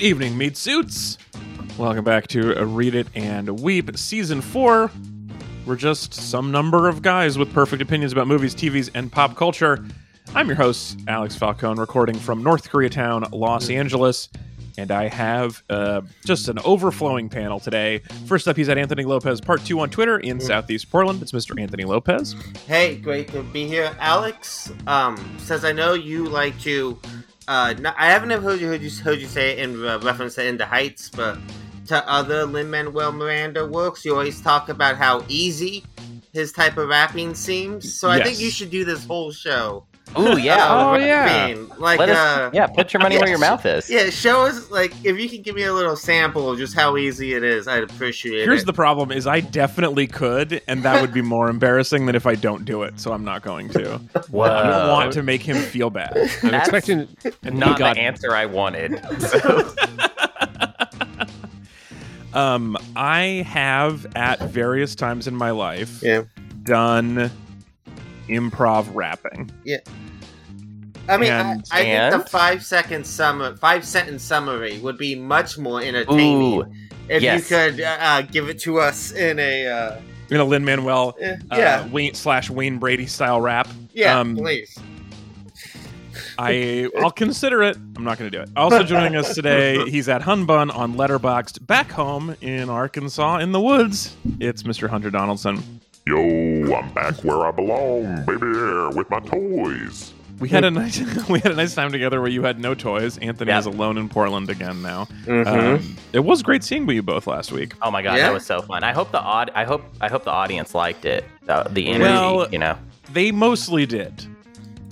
Good evening, meat suits. Welcome back to Read It and Weep Season 4. We're just some number of guys with perfect opinions about movies, TVs, and pop culture. I'm your host, Alex Falcone, recording from North Koreatown, Los Angeles. And I have uh, just an overflowing panel today. First up, he's at Anthony Lopez Part 2 on Twitter in Southeast Portland. It's Mr. Anthony Lopez. Hey, great to be here. Alex um, says I know you like to. Uh, I haven't heard you heard you, heard you say it in uh, reference to In the Heights, but to other Lin Manuel Miranda works, you always talk about how easy his type of rapping seems. So I think you should do this whole show. Ooh, yeah. Oh, yeah. rapping. Like, Let us, uh, yeah, put your money where your mouth is. yeah, show us like if you can give me a little sample of just how easy it is, I'd appreciate Here's it. Here's the problem is I definitely could, and that would be more embarrassing than if I don't do it, so I'm not going to. Whoa. I don't want to make him feel bad. I'm That's expecting Not God. the answer I wanted. So, Um, I have at various times in my life Yeah. done improv rapping. Yeah. I mean, And- I, I think the five second summary, five sentence summary would be much more entertaining ooh, if yes. you could uh, uh, give it to us in a uh, You know, Lin Manuel eh, uh, yeah, Wayne slash Wayne Brady style rap. yeah, um, please. I I'll consider it. I'm not going to do it. Also joining us today, he's at Hunbun on Letterboxd, back home in Arkansas in the woods. It's Mr. Hunter Donaldson. Yo, I'm back where I belong, baby, with my toys. We had a nice we had a nice time together where you had no toys. Anthony Yeah. is alone in Portland again now. Mhm. Um, it was great seeing you both last week. oh my god, Yeah? that was so fun. I hope the odd. I hope. I hope the audience liked it. The, the energy. Well, you know. They mostly did.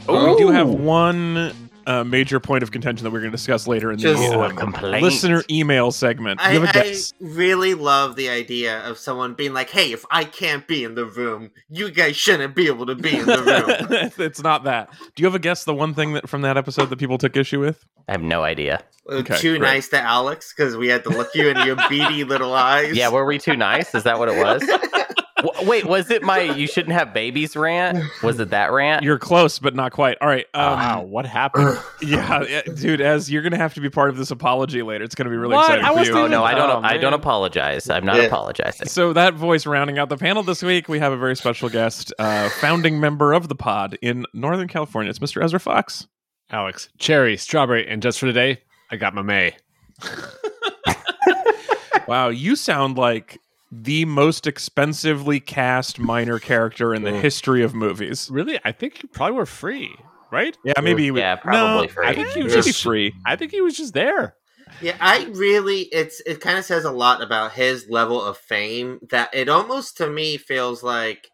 Oh we do have one uh, major point of contention that we're going to discuss later in Just- the um, listener email segment. I, you have a I guess? really love the idea of someone being like, "Hey, if I can't be in the room, you guys shouldn't be able to be in the room." it's not that. Do you have a guess? The one thing that from that episode that people took issue with? I have no idea. Okay, Too great. nice to Alex because we had to look you in your beady little eyes. Yeah, were we too nice? Is that what it was? W- Wait, was it my "you shouldn't have babies" rant? Was it that rant? You're close, but not quite. All right. Um, wow, what happened? Yeah, yeah, dude. As you're going to have to be part of this apology later. It's going to be really What? exciting I for you. oh no, I don't. Oh, I don't apologize. I'm not Yeah. apologizing. So that voice rounding out the panel this week, we have a very special guest, uh, founding member of the pod in Northern California. It's Mr. Ezra Fox. Alex, cherry, strawberry, and just for today, I got my May. Wow, you sound like the most expensively cast minor character in the history of movies. Really, I think you probably were free, right? Yeah, maybe. he would- Yeah, probably no, free. I think he was just free. I think he was just there. Yeah, I really it's it kind of says a lot about his level of fame that it almost to me feels like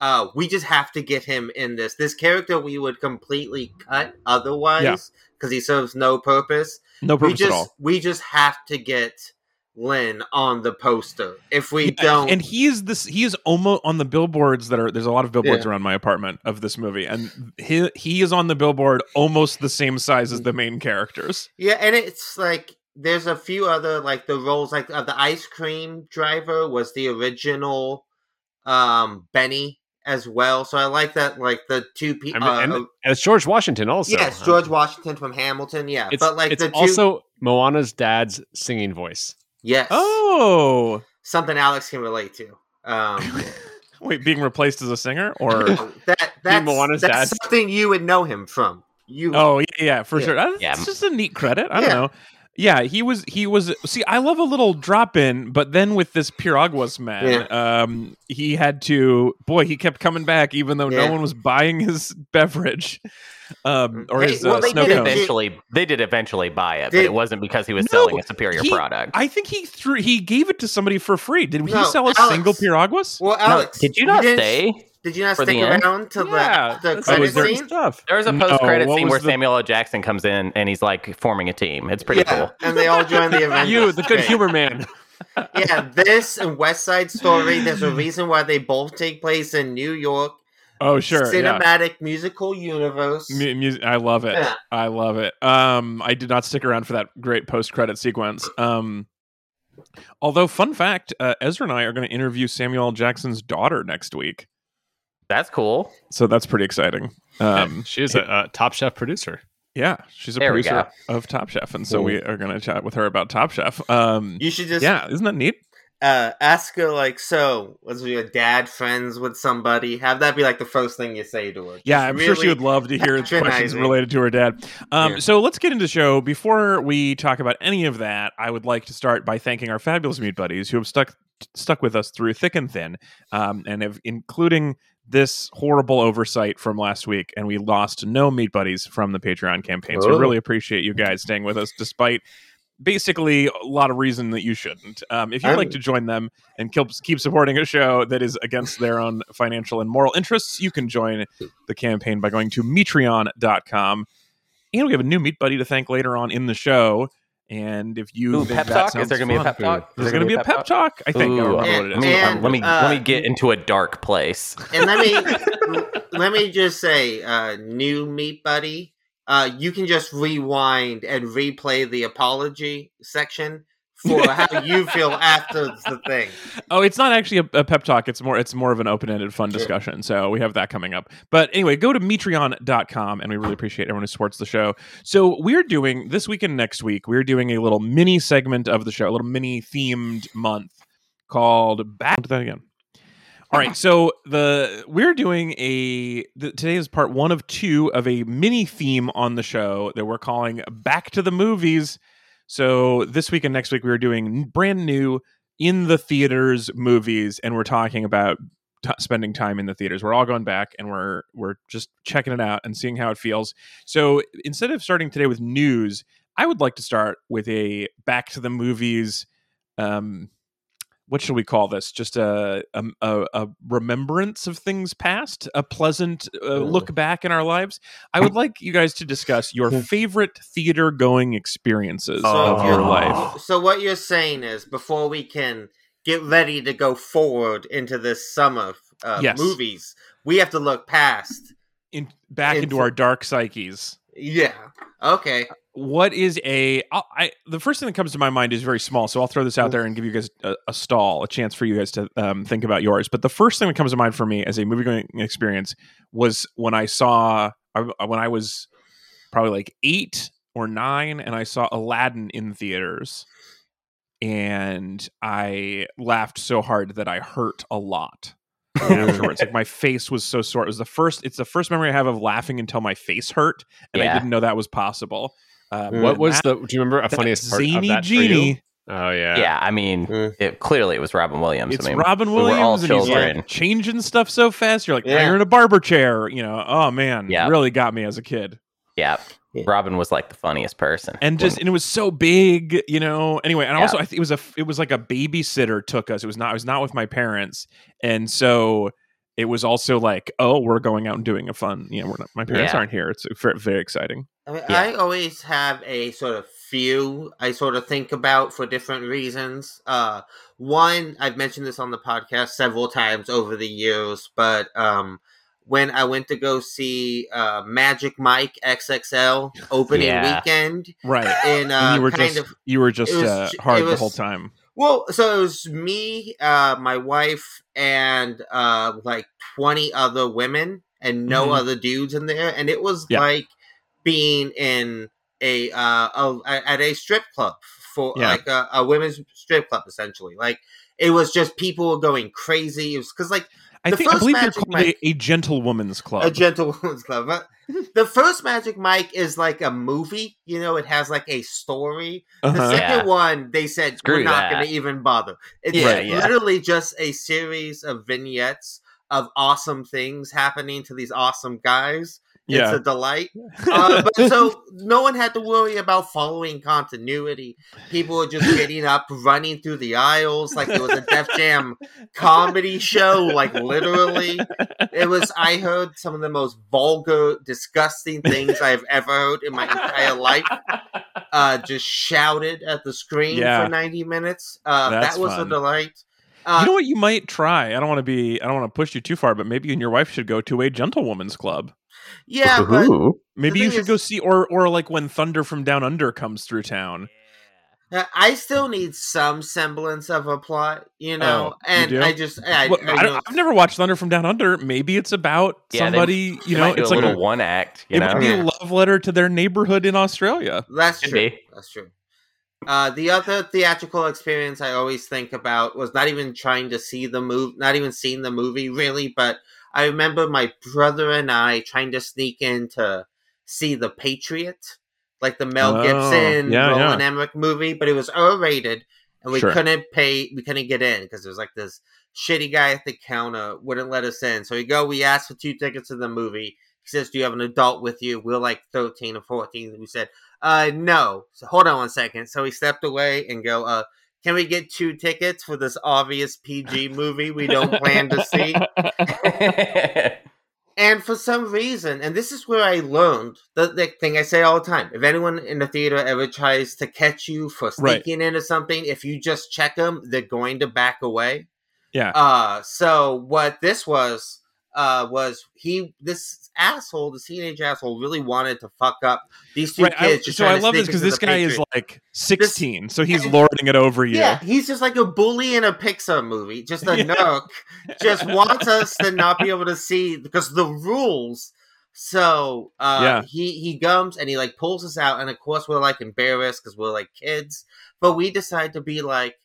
uh we just have to get him in this. This character we would completely cut otherwise because he serves no purpose. No We purpose at just all. we just have to get Lin on the poster. If we Yeah, don't and he is this. He is almost on the billboards that are. There's a lot of billboards Yeah. around my apartment of this movie, and he he is on the billboard almost the same size as the main characters. Yeah, and it's like there's a few other like the roles like uh, the ice cream driver was the original um Benny as well. So I like that like the two I people mean, uh, and, and it's George Washington also. yes, George Washington from Hamilton, yeah. It's, but like it's the two also Moana's dad's singing voice. Yes. Oh, Something Alex can relate to. Um wait, being replaced as a singer or? that that's, Moana's that's dad. something you would know him from. You Oh yeah, yeah, for Yeah. sure. That's Yeah. just a neat credit. I don't know. Yeah, he was. He was. See, I love a little drop in, but then with this Piraguas man, um, he had to. Boy, he kept coming back, even though Yeah. no one was buying his beverage, um, or Hey, his well, uh, they snow did Cone. eventually, they did eventually buy it, but it wasn't because he was No, selling a superior he- product. I think he threw. He gave it to somebody for free. Did he sell a Alex. single Piraguas? well No, Alex did you not didn't- stay? Did you not for the stick end? around to Yeah, the, the that's credit always scene? Stuff. There was a post-credit what scene where the- Samuel L. Jackson comes in and he's like forming a team. It's pretty yeah, cool. and they all join the Avengers. You, the good humor man. yeah, this and West Side Story. There's a reason why they both take place in New York. Oh sure, yeah. Cinematic musical universe. Mu- mu- I love it. Yeah. I love it. Um, I did not stick around for that great post-credit sequence. Um, although, fun fact: uh, Ezra and I are going to interview Samuel L. Jackson's daughter next week, That's cool. so that's pretty exciting. Um, she is a, a top chef producer. Yeah, she's a There producer of Top Chef, and so Cool. we are going to chat with her about Top Chef. Um, You should just yeah, isn't that neat? uh, ask her like, so was your dad friends with somebody? Have that be like the first thing you say to her. Yeah, I'm sure she would love to hear questions related to her dad. Um, Yeah. So let's get into the show. Before we talk about any of that, I would like to start by thanking our fabulous meat buddies who have stuck stuck with us through thick and thin, um, and have including this horrible oversight from last week, and we lost no meat buddies from the Patreon campaign. So I Oh. really appreciate you guys staying with us despite. Basically, a lot of reason that you shouldn't. Um, if you'd I'm- like to join them and keep, keep supporting a show that is against their own financial and moral interests, you can join the campaign by going to metreon.com. And we have a new meat buddy to thank later on in the show. And if you Ooh, think pep talk? Is there going to be a pep talk? Is There's there going to be a pep talk. I think. I don't Ooh. remember what it is. And- and- let me uh, let me get into a dark place. And let me let me just say, uh, new meat buddy, uh, you can just rewind and replay the apology section for how you feel after the thing. Oh, it's not actually a, a pep talk. It's more it's more of an open-ended fun Sure. discussion. So we have that coming up. But anyway, go to metreon.com and we really appreciate everyone who supports the show. So we're doing this week and next week, we're doing a little mini segment of the show, a little mini themed month called Back to that again. All right, so the we're doing a the, today is part one of two of a mini theme on the show that we're calling Back to the Movies. So this week and next week we are doing brand new in the theaters movies, and we're talking about t- spending time in the theaters. We're all going back, and we're we're just checking it out and seeing how it feels. So instead of starting today with news, I would like to start with a back to the movies. Um, what should we call this? Just a a, a, a remembrance of things past, a pleasant uh, look back in our lives. I would like you guys to discuss your favorite theater going experiences Oh. of your life. So what you're saying is, before we can get ready to go forward into this summer uh, Yes. movies, we have to look past. In, back into Into- our dark psyches. Yeah. Okay. What is a? I the first thing that comes to my mind is very small, so I'll throw this out there and give you guys a, a stall, a chance for you guys to um, think about yours. But the first thing that comes to mind for me as a movie going experience was when I saw when I was probably like eight or nine, and I saw Aladdin in theaters, and I laughed so hard that I hurt a lot afterwards. like my face was so sore. It was the first. It's the first memory I have of laughing until my face hurt, and I didn't know that was possible. Um, What was that- the? Do you remember a that funniest part zany of that for you? genie? Oh yeah. Yeah, I mean, Mm. it, clearly it was Robin Williams. It's I mean, Robin we were all Williams, and he's children. like changing stuff so fast. You're like, Yeah. you're in a barber chair. You know, oh man, Yeah. really got me as a kid. Yeah, Yeah. Robin was like the funniest person. and just and it was so big, you know. Anyway, and Yeah. also I think it was a it was like a babysitter took us. It was not I was not with my parents, and so it was also like, oh, we're going out and doing a fun. You know, we're not, my parents Yeah. aren't here. It's very, very exciting. I, mean, Yeah. I always have a sort of few I sort of think about for different reasons. Uh, one, I've mentioned this on the podcast several times over the years, but um, when I went to go see uh, Magic Mike XXL opening Yeah. weekend Right. in uh, you were kind just of you were just was uh, hard it the whole time. Well, so it was me, uh, my wife, and uh, like twenty other women, and no Mhm. other dudes in there, and it was Yeah. like being in a, uh, a at a strip club for Yeah. like a, a women's strip club, essentially. Like it was just people going crazy. It was because like I The think I believe they're Magic called a, Mike- a gentlewoman's club. a gentlewoman's club. But the first Magic Mike is like a movie. You know, it has like a story. The Uh-huh. second Yeah. one, they said Screw we're not that. going to even bother. It's Yeah, like yeah. literally just a series of vignettes of awesome things happening to these awesome guys. Yeah. It's a delight. Uh, but so no one had to worry about following continuity. People were just getting up, running through the aisles like it was a Def Jam comedy show. Like literally, it was. I heard some of the most vulgar, disgusting things I've ever heard in my entire life. Uh, just shouted at the screen Yeah. for ninety minutes. Uh, that was a delight. Uh, you know what you might try? I don't want to be I don't want to push you too far, but maybe you and your wife should go to a gentlewoman's club. Yeah, but Ooh. Maybe you thing should go see or or like when Thunder from Down Under comes through town. Uh, I still need some semblance of a plot, you know, Oh, and do? I just I, well, I, I don't, I've never watched Thunder from Down Under. Maybe it's about Yeah, they- somebody. you know, it's a like a, one act. You it know, would be Yeah. a love letter to their neighborhood in Australia. That's Could true. be. That's true. Uh, the other theatrical experience I always think about was not even trying to see the movie, not even seeing the movie really, but I remember my brother and I trying to sneak in to see The Patriot, like the Mel Oh, Gibson, yeah, Roland yeah. Emmerich movie, but it was R rated, and we Sure. couldn't pay, we couldn't get in because there was like this shitty guy at the counter wouldn't let us in. So we go, we asked for two tickets to the movie. He says, "Do you have an adult with you?" We're like thirteen or fourteen. We said, "Uh, no." So hold on one second. So he stepped away and go, "Uh, can we get two tickets for this obvious PG movie we don't plan to see?" And for some reason, and this is where I learned the, the thing I say all the time: if anyone in the theater ever tries to catch you for Right. sneaking into something, if you just check them, they're going to back away. Yeah. Uh, so what this was, uh, was he this asshole, the teenage asshole, really wanted to fuck up these two Right. I, kids. just so I love this because this guy is like 16, so he's lording it over you. Yeah, he's just like a bully in a Pixar movie. Just a Yeah. nerk. Just wants us to not be able to see because the rules. So uh, Yeah. he he comes and he like pulls us out, and of course we're like embarrassed because we're like kids. But we decide to be like,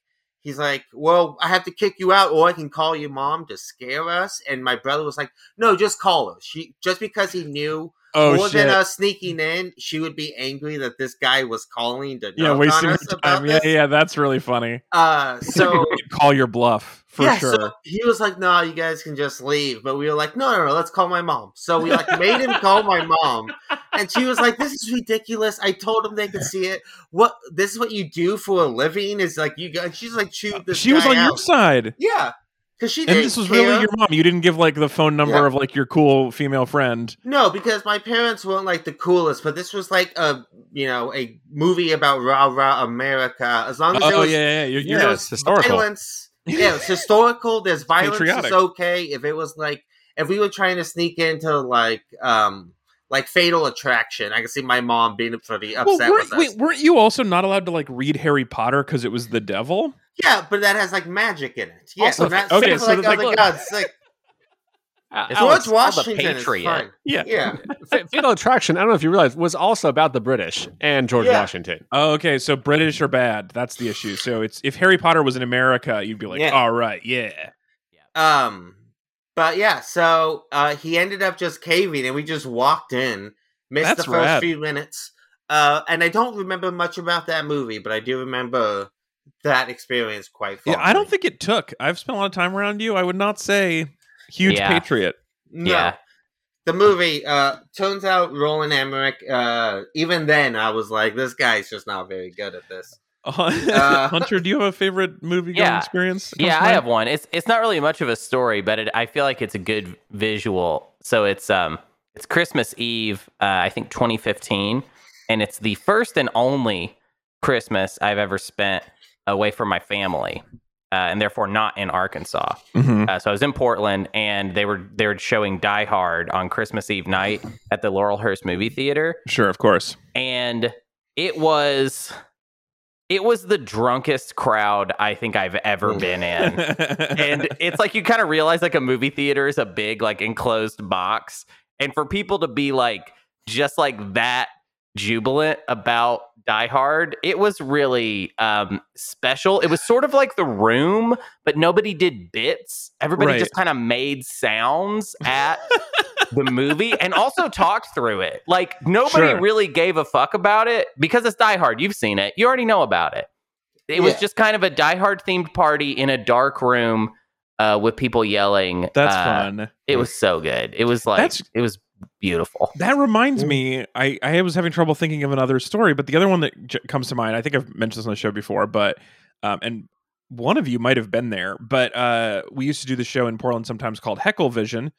he's like, well, I have to kick you out, or I can call your mom to scare us. And my brother was like, no, just call her. She just because he knew Oh more shit. than us sneaking in, she would be angry that this guy was calling to yeah, wasting on us about time. Yeah, yeah, that's really funny. Uh, It's like a so call your bluff for yeah, sure. so he was like, "No, you guys can just leave." But we were like, "No, no, no, let's call my mom." So we like made him call my mom, and she was like, "This is ridiculous." I told them they could see it. What this is what you do for a living? Is like you guys. She's like, "Shoot this." she was on your side. Yeah, because she And this was care. really your mom. You didn't give like the phone number Yeah. of like your cool female friend. No, because my parents weren't like the coolest, but this was like a you know a movie about rah rah America. As long as Oh was yeah, yeah. You're, Yeah, you're there it's was historical. violence. Yeah, it's historical. There's violence. Patriotic. It's okay. If it was like if we were trying to sneak into like um like Fatal Attraction, I can see my mom being pretty well, upset weren't, with us. wait, weren't you also not allowed to like read Harry Potter because it was the devil? Yeah, but that has like magic in it. Yeah, Also, so that's okay, okay, so like it's like- other gods. Like Uh, It's Alex, George The Washington is Patriot. Yeah. Yeah, Fatal Attraction, I don't know if you realize, was also about the British and George Yeah. Washington. Oh, okay, so British are bad. That's the issue. So it's if Harry Potter was in America, you'd be like, Yeah. all right, yeah. Um, but yeah, so uh, he ended up just caving, and we just walked in, missed That's the first rad. few minutes. Uh, and I don't remember much about that movie, but I do remember that experience quite. Yeah, I don't think it took. I've spent a lot of time around you. I would not say huge Yeah. patriot. No. Yeah. The movie uh turns out Roland Emmerich. Uh, even then, I was like, this guy's just not very good at this. Uh, Hunter, do you have a favorite movie going Yeah. experience? Yeah, I have one. It's it's not really much of a story, but it, I feel like it's a good visual. So it's um it's Christmas Eve, uh, I think 2015, and it's the first and only Christmas I've ever spent away from my family, uh, and therefore not in Arkansas. Mhm. Uh, so I was in Portland, and they were they were showing Die Hard on Christmas Eve night at the Laurelhurst movie theater, Sure, of course. and it was it was the drunkest crowd I think I've ever mm. been in. and it's like you kind of realize like a movie theater is a big like enclosed box and for people to be like just like that jubilant about Die Hard it was really um special it was sort of like the room but nobody did bits everybody Right. just kind of made sounds at the movie and also talked through it like nobody Sure. really gave a fuck about it because it's Die Hard you've seen it you already know about it it was just kind of a Die Hard themed party in a dark room uh, with people yelling. That's Uh, fun. It was so good. It was like That's- it was beautiful. That reminds me, I, I was having trouble thinking of another story, but the other one that j- comes to mind, I think I've mentioned this on the show before, but um, and one of you might have been there, but uh, we used to do the show in Portland sometimes called Heckle Vision,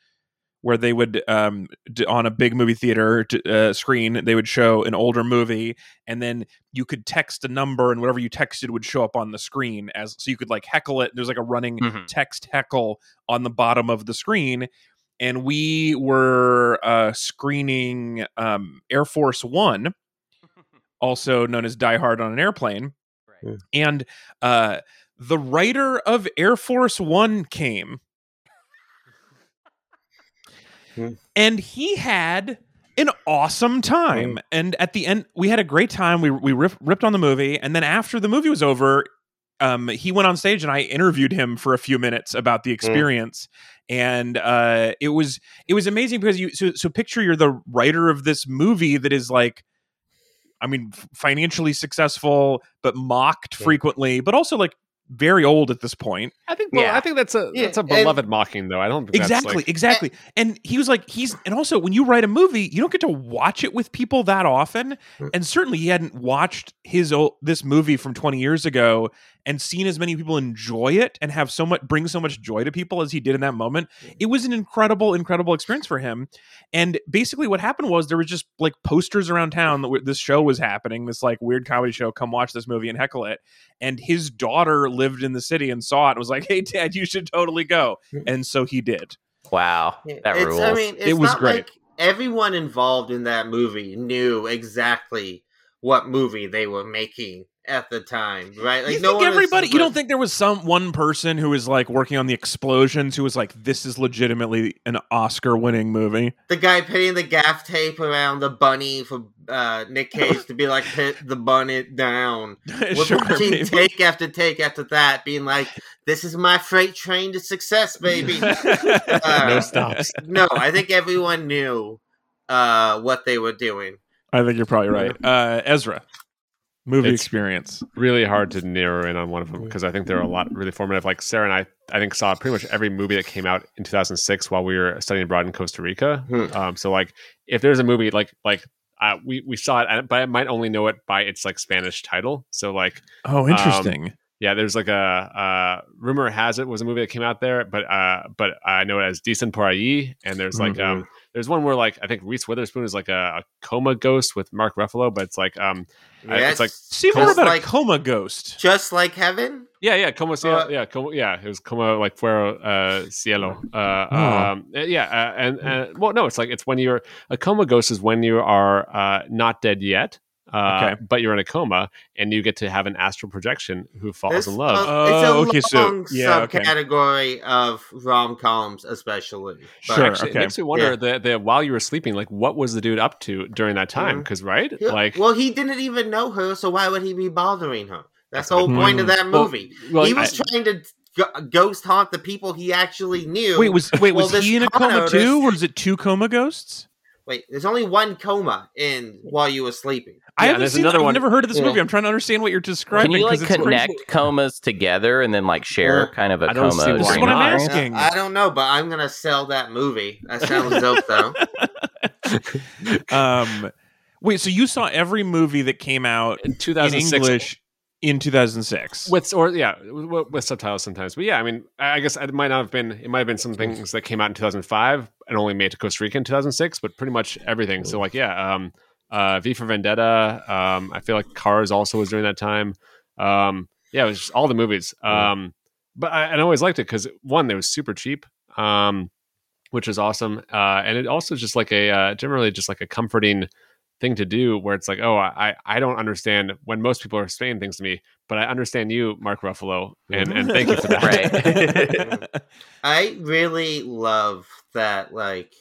where they would um, d- on a big movie theater t- uh, screen they would show an older movie, and then you could text a number, and whatever you texted would show up on the screen as so you could like heckle it. There's like a running Mhm. text heckle on the bottom of the screen and we were uh, screening um, Air Force One, also known as Die Hard on an Airplane. Right. Right. and uh, the writer of Air Force One came, Hmm. and he had an awesome time. And at the end, we had a great time. We we riff, ripped on the movie, and then after the movie was over, um, he went on stage and I interviewed him for a few minutes about the experience. And uh, it was it was amazing because you so so picture you're the writer of this movie that is like I mean, financially successful, but mocked Yeah. frequently, but also like very old at this point. I think. Well, Yeah. I think that's a Yeah, that's a and- beloved mocking though. I don't think Exactly, That's like, exactly. And he was like, he's, and also when you write a movie, you don't get to watch it with people that often. Mm. And certainly he hadn't watched his old, this movie from 20 years ago and seen as many people enjoy it and have so much, bring so much joy to people as he did in that moment. It was an incredible, incredible experience for him. And basically what happened was there was just like posters around town that w- this show was happening, this like weird comedy show, come watch this movie and heckle it. And his daughter lived in the city and saw it and was like, hey, dad, you should totally go. Mm. And so he did. Wow, that it's, rules. I mean, it's It was not great. like everyone involved in that movie knew exactly what movie they were making at the time, right? Like you no think everybody? You don't think there was some one person who was like working on the explosions who was like, "This is legitimately an Oscar-winning movie." the guy putting the gaff tape around the bunny for uh, Nick Cage to be like hit the bunny down. Sure, watching take after take after that, being like, "This is my freight train to success, baby." no Uh, stops. no, I think everyone knew uh, what they were doing. I think you're probably right. Uh, Ezra, movie It's- experience. really hard to narrow in on one of them because I think there are a lot really formative. Like Sarah and I, I think saw pretty much every movie that came out in 2006 while we were studying abroad in Costa Rica. Hmm. Um, so like, if there's a movie like like uh, we we saw it, but I might only know it by its like Spanish title. So like, Oh, interesting. yeah, there's like a uh, rumor has it was a movie that came out there, but uh, but I know it as Dicen por ahí, and there's like Mhm. um. There's one where like I think Reese Witherspoon is like a, a coma ghost with Mark Ruffalo, but it's like um I- it's like- See more just about like, a coma ghost. just like heaven. Yeah, yeah, como cielo, Uh, yeah, como, yeah, it was como like fuero uh, cielo. Uh, Oh. um, yeah, uh, and, and well, no, it's like it's when you're a coma ghost is when you are uh, not dead yet, uh, Okay. but you're in a coma and you get to have an astral projection who falls This- in love. uh, it's a okay, so- long yeah, okay. subcategory of rom coms, especially. But- Sure. Actually, okay. it makes me wonder Yeah. that that while you were sleeping, like what was the dude up to during that time? Mhm. Because right, Yeah, like, well, he didn't even know her, so why would he be bothering her? That's That's the a whole good point of that movie. well, he was I- trying to ghost haunt the people he actually knew. Wait, was wait Well, was this he in a coma artist- too, or is it two coma ghosts? Wait, there's only one coma in while you were sleeping. I Yeah, haven't seen. another I've never heard of this Yeah. movie. I'm trying to understand what you're describing. Can you like 'cause it's connect crazy. comas together and then like share Yeah. kind of a I don't coma? see This is what I'm asking. I don't know, but I'm gonna sell that movie. That sounds dope, though. um, wait, so you saw every movie that came out in 2006 in 2006, English in 2006? with or yeah with, with subtitles sometimes but yeah i mean i I guess it might not have been it might have been some things that came out in 2005 and only made to costa rica in 2006 but pretty much everything so like yeah um uh v for vendetta um i feel like cars also was during that time um yeah it was just all the movies um but i, I always liked it because one they was super cheap um which is awesome uh and it also just like a uh generally just like a comforting thing to do where it's like, oh, I I don't understand when most people are saying things to me, but I understand you, Mark Ruffalo, and and thank you for that. Right. I really love that like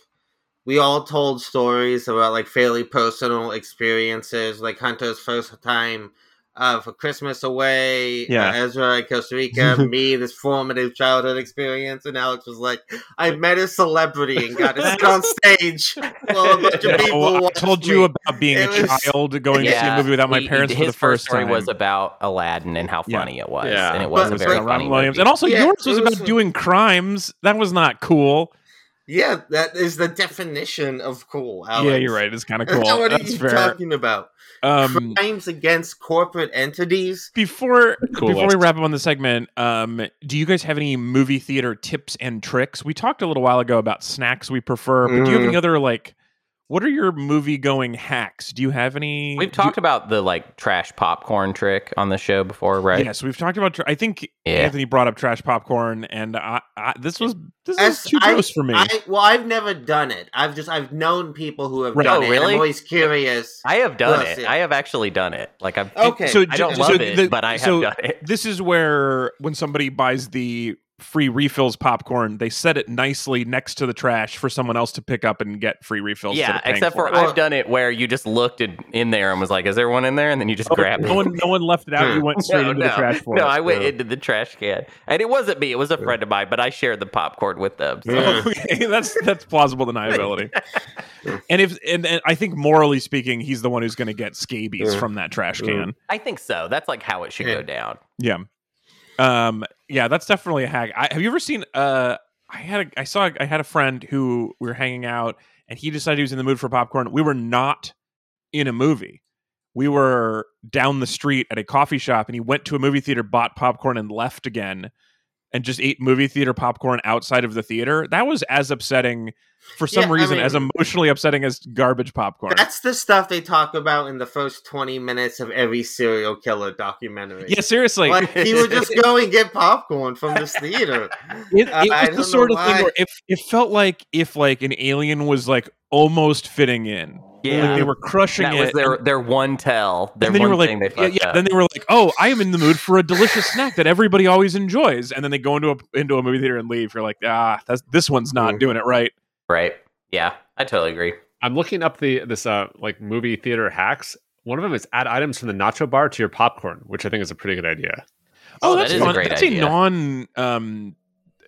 we all told stories about like fairly personal experiences, like Hunter's first time uh, for Christmas away, Yeah. uh, Ezra at Costa Rica, me this formative childhood experience, and Alex was like, I met a celebrity and got to sit on stage while a bunch of Yeah, people well, I told me. you about being It a was- child going to see a movie without my he- parents his for the first story time. was about Aladdin and how Yeah. funny it was, Yeah. and it was But- a very but- funny Robin Williams, movie. and also Yeah, yours was was- about doing crimes. That was not cool. Yeah, that is the definition of cool. Alex. Yeah, you're right. It's kind of cool. what are you fair. talking about? Um, Crimes against corporate entities? before Cool before we wrap up on the segment, um, do you guys have any movie theater tips and tricks? We talked a little while ago about snacks we prefer, but do you have Mm. any other like what are your movie going hacks? Do you have any? We've do- talked about the like trash popcorn trick on the show before, right? Yes, we've talked about. Tra- I think Yeah. Anthony brought up trash popcorn, and I, I, this was this As is too I- gross for me. I, well, I've never done it. I've just I've known people who have Right. done Oh, it. really? I'm always curious. I have done Yes, it. I have actually done it. Like I've. Okay. so I don't so love it, but I have so done it. This is where when somebody buys the free refills popcorn, they set it nicely next to the trash for someone else to pick up and get free refills. Yeah, except for it. I've done it where you just looked in, in there and was like, "Is there one in there?" And then you just Oh, grab it. no one, no one left it out. You went straight no, into no, the trash for no, it. I went Yeah. into the trash can, and it wasn't me; it was a friend of mine. But I shared the popcorn with them. So. Okay, that's that's plausible deniability. and if and, and I think morally speaking, he's the one who's going to get scabies from that trash can. I think so. That's like how it should go down. Yeah. Um. Yeah, that's definitely a hack. I, have you ever seen? Uh, I had a, I saw I had a friend who we were hanging out, and he decided he was in the mood for popcorn. We were not in a movie. We were down the street at a coffee shop, and he went to a movie theater, bought popcorn, and left again, and just ate movie theater popcorn outside of the theater. That was as upsetting, for some Yeah, I reason, as emotionally upsetting as garbage popcorn. That's the stuff they talk about in the first 20 minutes of every serial killer documentary. yeah, seriously. Like he would just go and get popcorn from this theater. It, it I- I was the sort of thing why. where it, it felt like if like an alien was like almost fitting in. Yeah. Like they were crushing That it. was their their one tell. Their and then you one were thing they like, yeah, yeah. up. Then they were like, "Oh, I am in the mood for a delicious snack that everybody always enjoys." And then they go into a into a movie theater and leave. You're like, "Ah, that's this one's not Mm. doing it right." Right? Yeah, I totally agree. I'm looking up the this uh like movie theater hacks. One of them is add items from the nacho bar to your popcorn, which I think is a pretty good idea. Oh, that that's is a fun. great that's idea. a non um,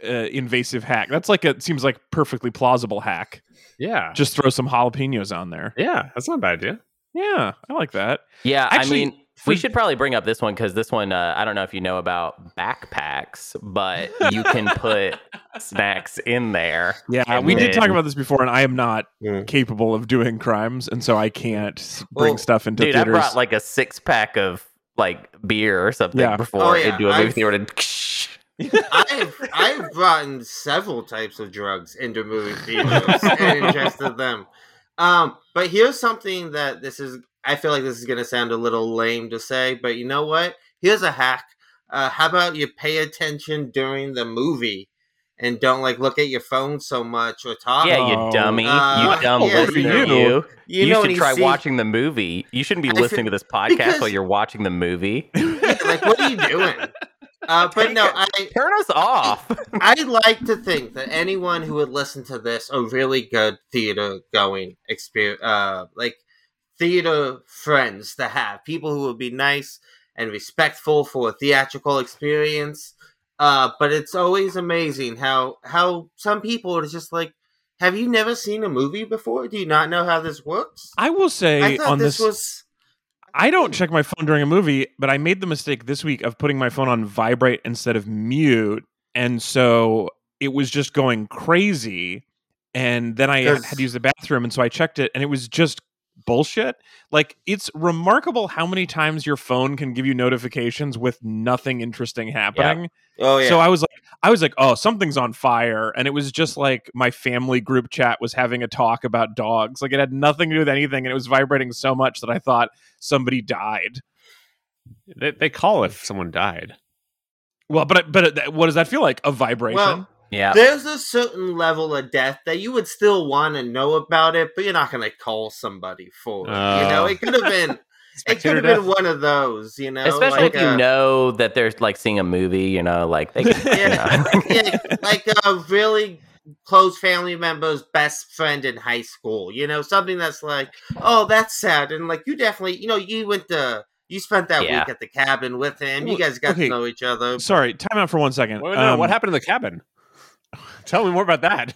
uh, invasive hack. That's like a seems like perfectly plausible hack. Yeah, Just throw some jalapenos on there. yeah, that's not a bad idea. Yeah, I like that. Yeah, Actually, I mean, we should probably bring up this one because this one, uh, I don't know if you know about backpacks, but you can put snacks in there. Yeah, And we did talk about this before, and I am not Mm. capable of doing crimes, and so I can't bring Well, stuff into Dude, I theaters. brought like a six pack of like beer or something Yeah. before Oh, yeah, into a movie I've- theater. And I've I've brought in several types of drugs into movie theaters and ingested them. Um, but here's something that this is. I feel like this is gonna sound a little lame to say, but you know what? Here's a hack. Uh, how about you pay attention during the movie and don't like look at your phone so much or talk? yeah, Oh. you dummy. Uh, you dumb yeah, listener. you. You. You, You, know, should try see- watching the movie. You shouldn't be I feel- listening to this podcast because- while you're watching the movie. like, what are you doing? Uh, but no, I Turn us off. I'd like to think that anyone who would listen to this a really good theater going experience, uh, like theater friends to have people who would be nice and respectful for a theatrical experience. Uh, but it's always amazing how how some people are just like, have you never seen a movie before? Do you not know how this works? I will say I thought on this this, was I don't check my phone during a movie, but I made the mistake this week of putting my phone on vibrate instead of mute, and so it was just going crazy. And then I had to use the bathroom, and so I checked it, and it was just bullshit. Like it's remarkable how many times your phone can give you notifications with nothing interesting happening. oh yeah. So I was like, I was like, oh, something's on fire, and it was just like my family group chat was having a talk about dogs. Like it had nothing to do with anything, and it was vibrating so much that I thought somebody died. They, they call if someone died. Well, but but uh, what does that feel like? A vibration? well, yeah. There's a certain level of death that you would still want to know about it, but you're not going to call somebody for it. you know, it could have been. it could have been one of those. You know, Especially like, if you uh, know that they're like seeing a movie, you know, like they can, Yeah. you know. yeah, like a really close family member's best friend in high school. You know, something that's like, oh, that's sad, and like you definitely, you know, you went to. You spent that Yeah. week at the cabin with him. You guys got okay. to know each other. Sorry, time out for one second. Wait, no, Um, what happened in the cabin? Tell me more about that.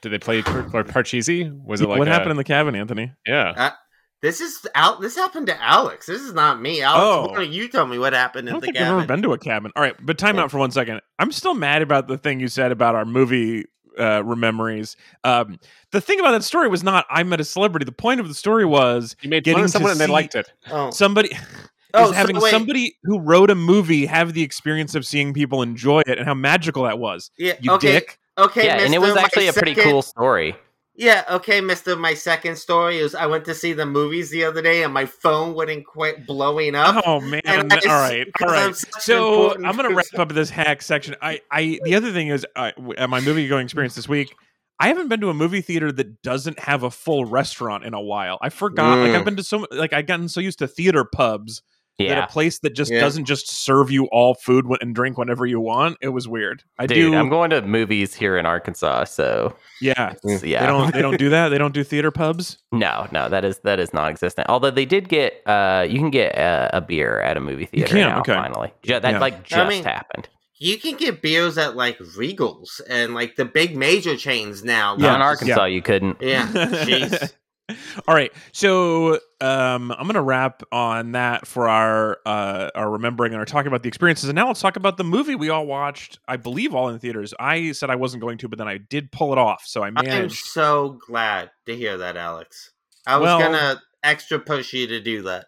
Did they play Par- Par- Parcheesi? Was it like what a- happened in the cabin, Anthony? Yeah, This is out. This happened to Alex. This is not me. Alex, Oh. why don't you tell me what happened I in don't the think I've ever cabin? been to a cabin. All right, but time out for one second. I'm still mad about the thing you said about our movie uh, memories. Um, the thing about that story was not I met a celebrity. The point of the story was you made Getting fun of to someone and they liked it. Oh, somebody Oh, is having wait. somebody who wrote a movie have the experience of seeing people enjoy it and how magical that was. yeah. You okay. dick. Okay. yeah, and it was my actually a pretty cool story. Yeah, okay, Mister. My second story is I went to see the movies the other day, and my phone wouldn't quit blowing up. Oh man! And I- all right, all 'cause I'm right. such an So I'm gonna wrap up this hack section. I, I, the other thing is, w- at my movie going experience this week, I haven't been to a movie theater that doesn't have a full restaurant in a while. I forgot. Like Mm. I've been to so, like I've gotten so used to theater pubs that Yeah. a place that just Yeah. doesn't just serve you all food and drink whenever you want. It was weird. I Dude, do. I'm going to movies here in Arkansas, so yeah. yeah. They don't. They don't do that. They don't do theater pubs. No, no, that is that is non-existent. Although they did get, uh, you can get a, a beer at a movie theater can, now. okay. Finally, Ju- that Yeah. like just I mean- happened. You can get beers at like Regals and like the big major chains now. Yeah. in Arkansas, you couldn't. Yeah, jeez. All right, so um, I'm going to wrap on that for our uh, our remembering and our talking about the experiences, and now let's talk about the movie we all watched. I believe all in theaters. I said I wasn't going to, but then I did pull it off, so I managed. I'm so glad to hear that, Alex. I was Well- gonna extra push you to do that.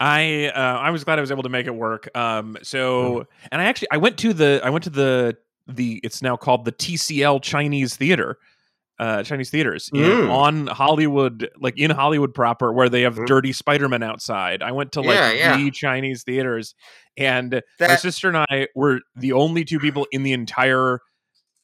I uh, I was glad I was able to make it work. Um, so and I actually I went to the I went to the the it's now called the TCL Chinese Theater. Uh, Chinese theaters in- Mm. on Hollywood, like in Hollywood proper, where they have Mm. dirty Spider-Man outside. I went to like Yeah, yeah. the Chinese theaters, and my sister and I were the only two people in the entire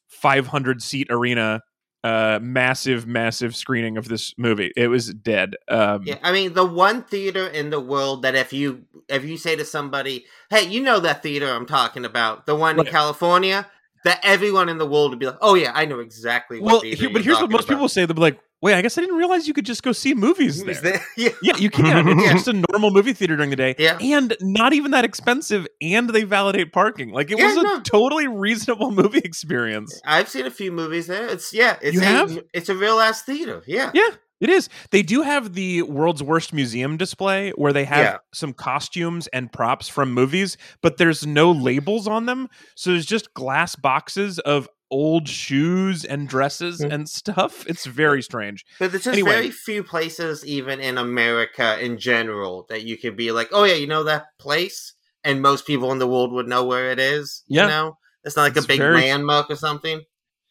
500 seat arena, uh, massive, massive screening of this movie. It was dead. Um, yeah, I mean the one theater in the world that if you if you say to somebody, "Hey, you know that theater I'm talking about, the one Right. in California," that everyone in the world would be like, "Oh yeah, I know exactly." What well, here, but here's what most about." people say. They'll be like, "Wait, I guess I didn't realize you could just go see movies there." there? yeah, Yeah, you can. It's Yeah. just a normal movie theater during the day, Yeah. and not even that expensive. And they validate parking. Like it Yeah, was a no. totally reasonable movie experience. I've seen a few movies there. It's yeah, it's You a have? it's a real ass theater. Yeah, Yeah, it is. They do have the world's worst museum display where they have Yeah. some costumes and props from movies, but there's no labels on them. So there's just glass boxes of old shoes and dresses Hmm. and stuff. It's very strange. But there's just Anyway. very few places, even in America in general, that you could be like, oh yeah, you know that place, and most people in the world would know where it is. Yeah. You know, it's not like It's a big very- landmark or something.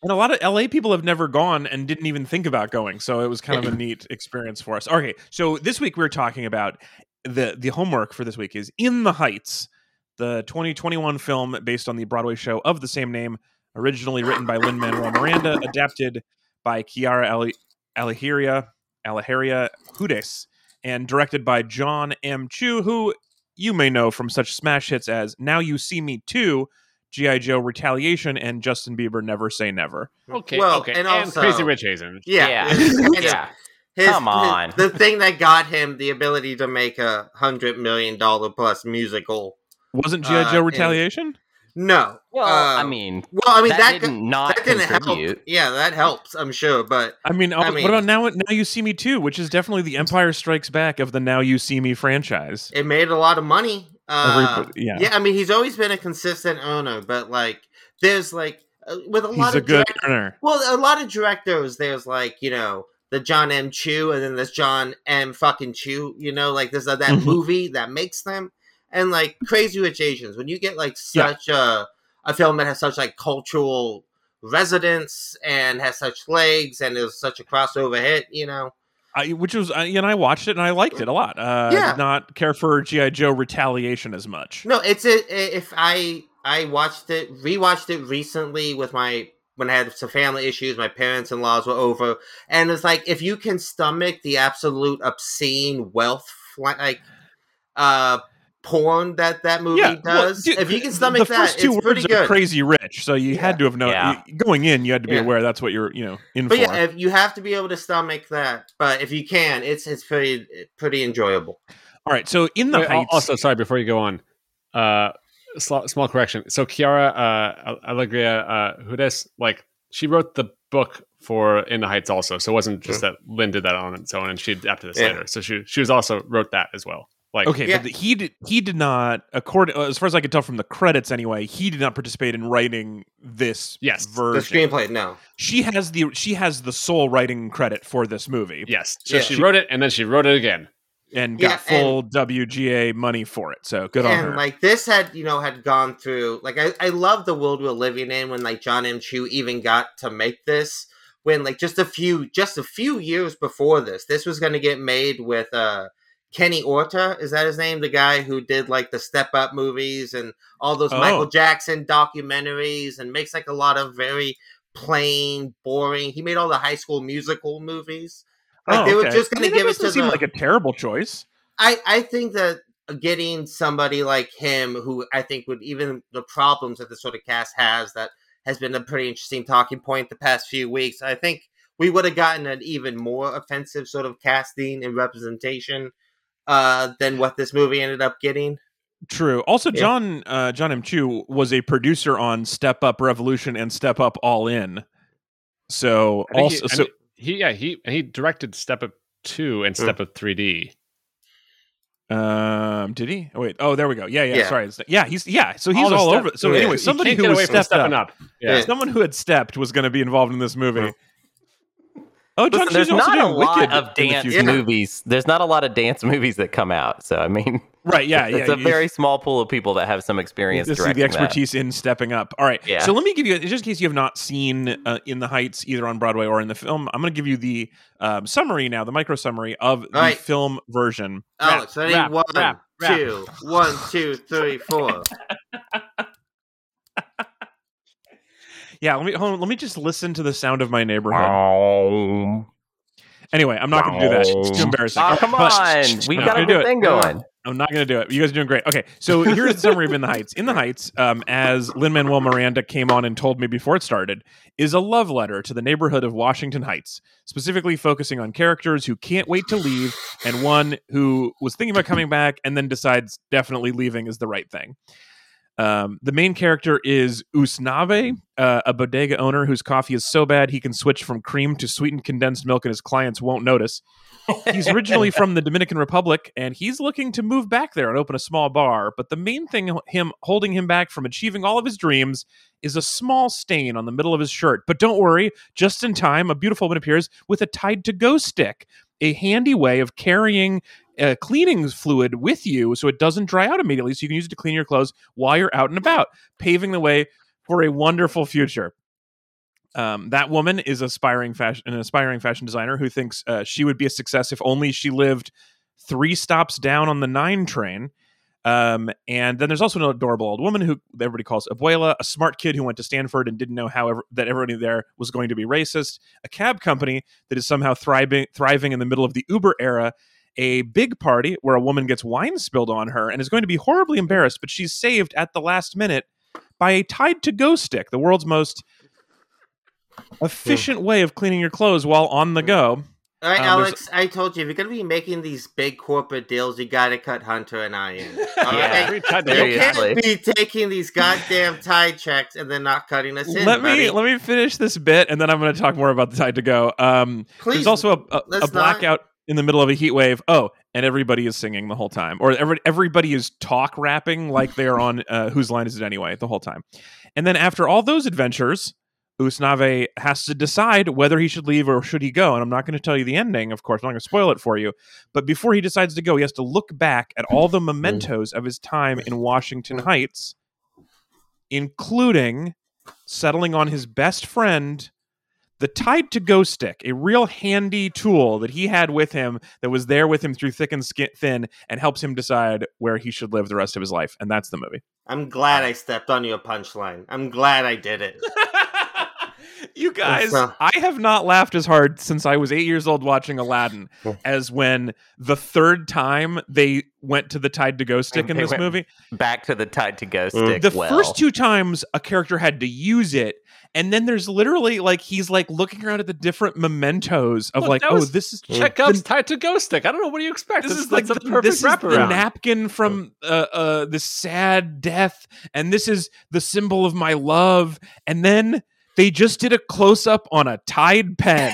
And a lot of LA people have never gone and didn't even think about going. So it was kind of a neat experience for us. Okay, so this week we are talking about the the homework for this week is In the Heights, the 2021 film based on the Broadway show of the same name, originally written by Lin Manuel Miranda, adapted by Quiara Ali- Alahiria Alaharia Hudes, and directed by John M. Chu, who you may know from such smash hits as Now You See Me Too, G.I. Joe Retaliation, and Justin Bieber Never Say Never. Okay, Well, okay. and And, also- Crazy Rich Asians. Yeah, Yeah. It's- yeah. his- Come on. his- the thing that got him the ability to make a hundred million dollar plus musical. Wasn't G.I. Uh, Joe and- Retaliation? No, Well, uh, I mean, well, I mean that, that, didn't not that didn't help. contribute. Yeah, that helps, I'm sure, but I mean, I uh, mean- what about now? Now you see me too, which is definitely the Empire Strikes Back of the Now You See Me franchise. it made a lot of money. Uh, yeah. yeah, I mean, he's always been a consistent owner, but like, there's like uh, with a lot He's a of good direct- earner. well, a lot of directors. There's like you know the John M. Chu, and then there's John M. fucking Chu. You know, like there's uh, that Mhm. movie that makes them, and like Crazy Rich Asians. When you get like Yeah. such a a film that has such like cultural resonance and has such legs and is such a crossover hit, you know. I, which was, I, and I watched it and I liked it a lot. Uh, Yeah. Did not care for G.I. Joe Retaliation as much. No, it's a if I I watched it rewatched it recently with my when I had some family issues, my parents in laws were over, and it's like if you can stomach the absolute obscene wealth like uh porn that that movie Yeah, well, does, dude, if you can the stomach first that, two it's pretty words good. crazy rich. So you Yeah. had to have known Yeah. you- going in. You had to be Yeah. aware that's what you're, you know, in But for. yeah, if you have to be able to stomach that. But if you can, it's it's pretty pretty enjoyable. All right. So in the Wait, Heights, also, sorry, before you go on, uh, sl- small correction. So Quiara uh, Alegría uh, Hudes, like she wrote the book for In the Heights also. So it wasn't just that Lin did that on its own and she adapted this Yeah. later. So she she was also wrote that as well. Like Okay, Yeah. but the- he did he did not according as far as I could tell from the credits anyway, he did not participate in writing this Yes. The version. screenplay, no. She has the she has the sole writing credit for this movie yes. So Yeah. she wrote it and then she wrote it again. and Yeah, got full WGA money for it. So good on her. like this had you know had gone through like I, I love the world we're living in when like john m chu even got to make this when like just a few just a few years before this, this was going to get made with uh Kenny Orta, is that his name? The guy who did like the Step Up movies and all those Oh. Michael Jackson documentaries and makes like a lot of very plain, boring. He made all the high school musical movies. Like Oh, they were okay. just I going mean, to give it to seem the like a terrible choice. I, I think that getting somebody like him, who I think would even the problems that this sort of cast has, that has been a pretty interesting talking point the past few weeks. I think we would have gotten an even more offensive sort of casting and representation uh, than what this movie ended up getting. True. Also, Yeah. John uh, Jon M. Chu was a producer on Step Up Revolution and Step Up All In. So also, he, so he yeah he he directed Step Up Two and Step Up 3D. um, did he? Oh, wait. Oh, there we go. Yeah, yeah. Yeah. Sorry. Yeah, he's yeah. So he's the all step- over. So yeah. anyway, somebody who was stepped stepping up, up. Yeah. Yeah. someone who had stepped was going to be involved in this movie. Oh, John Listen, there's not a lot of in the dance. Yeah. movies. There's not a lot of dance movies that come out. So I mean, Right. Yeah. it's yeah. a you- very small pool of people that have some experience This is directing the that. expertise in stepping up. All right. Yeah. So let me give you, just in case you have not seen uh, In the Heights either on Broadway or in the film, I'm going to give you the um, summary now, the micro summary of the right. film version. Alex, ready? rap, One, rap, rap. two, one, two, three, four. Yeah. Let me hold on, let me just listen to the sound of my neighborhood. Oh, Anyway, I'm not going to do that. It's too embarrassing. oh come But- on. We I'm got a gonna good it. thing going. I'm not going to do it. You guys are doing great. Okay, so here's the summary of In the Heights. In the Heights, um, as Lin Manuel Miranda came on and told me before it started, is a love letter to the neighborhood of Washington Heights, specifically focusing on characters who can't wait to leave and one who was thinking about coming back and then decides definitely leaving is the right thing. Um, the main character is Usnavi, uh, a bodega owner whose coffee is so bad he can switch from cream to sweetened condensed milk and his clients won't notice. He's originally from the Dominican Republic and he's looking to move back there and open a small bar. But the main thing him holding him back from achieving all of his dreams is a small stain on the middle of his shirt. But don't worry, just in time, a beautiful woman appears with a Tide to Go stick, a handy way of carrying uh, cleaning fluid with you so it doesn't dry out immediately so you can use it to clean your clothes while you're out and about, paving the way for a wonderful future. Um, that woman is aspiring fashion, an aspiring fashion designer who thinks uh, she would be a success if only she lived three stops down on the nine train. Um, and then there's also an adorable old woman who everybody calls Abuela, a smart kid who went to Stanford and didn't know how ever, that everybody there was going to be racist, a cab company that is somehow thriving, thriving in the middle of the Uber era, a big party where a woman gets wine spilled on her and is going to be horribly embarrassed, but she's saved at the last minute by a Tide to Go stick, the world's most efficient way of cleaning your clothes while on the go. All right, Um, there's- Alex, I told you, if you're going to be making these big corporate deals, you got to cut Hunter and I in. All Yeah. right? Pretty tight to You go. Can't be taking these goddamn tide checks and then not cutting us in. let me buddy. let me finish this bit, and then I'm going to talk more about the Tide to Go. Um, Please, there's also a, a, let's a not- blackout in the middle of a heat wave. Oh, and everybody is singing the whole time, or every, everybody is talk rapping like they are on uh, whose line is it anyway the whole time. And then after all those adventures, Usnavi has to decide whether he should leave or should he go. And I'm not going to tell you the ending, of course. I'm not going to spoil it for you. But before he decides to go, he has to look back at all the mementos of his time in Washington Heights, including settling on his best friend, the Tide to Go stick, a real handy tool that he had with him that was there with him through thick and skin, thin and helps him decide where he should live the rest of his life. And that's the movie. I'm glad I stepped on your punchline. I'm glad I did it. you guys, So- I have not laughed as hard since I was eight years old watching Aladdin as when the third time they went to the Tide to Go stick in this movie. Back to the Tide to Go Mm. stick. The well. first two times a character had to use it. And then there's literally like he's like looking around at the different mementos of Look, like, oh, this is Chekhov's Tide to Go stick. I don't know. What do you expect? this This is like that's the, perfect this is the napkin from uh, uh, the sad death, and this is the symbol of my love. And then they just did a close up on a Tide pen.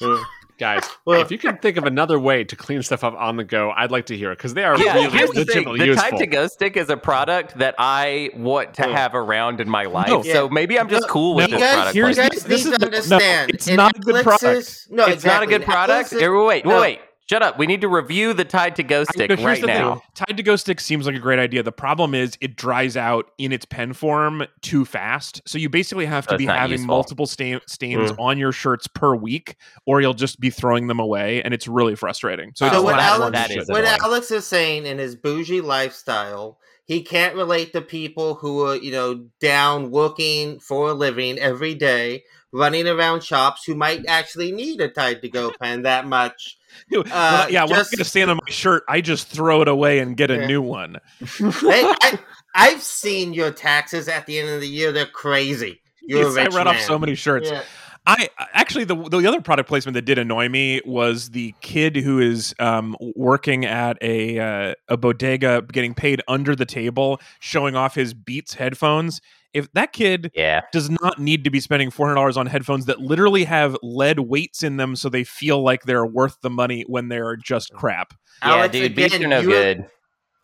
Guys, Well- if you can think of another way to clean stuff up on the go, I'd like to hear it because they are Yeah, really the thing. legitimately The useful. Tide to Go stick is a product that I want to Mm. have around in my life. No. So maybe I'm just No, cool with no, this you guys, product. you here's like guys the- this need is to the- no, understand. it's in not a good product. No, it's not a good product. Netflix's- Here, wait, no, wait. Shut up. We need to review the Tide to Go stick No, right the thing. now. Tide to Go stick seems like a great idea. The problem is it dries out in its pen form too fast. So you basically have So to it's be having useful. multiple stain- stains mm. on your shirts per week, or you'll just be throwing them away, and it's really frustrating. So, So what Alex, one is what. Alex is saying in his bougie lifestyle, he can't relate to people who are, you know, down working for a living every day, running around shops who might actually need a Tide to Go pen that much. Uh, yeah, when just- I'm going to stand on my shirt, I just throw it away and get a Yeah. new one. I, I've seen your taxes at the end of the year; they're crazy. You're Yes, a I rich read off man. so many shirts. Yeah. I actually the the other product placement that did annoy me was the kid who is um, working at a uh, a bodega, getting paid under the table, showing off his Beats headphones. If that kid Yeah. does not need to be spending four hundred dollars on headphones that literally have lead weights in them, so they feel like they're worth the money when they're just mm. crap. Alex, yeah, dude. Beats are no you- good.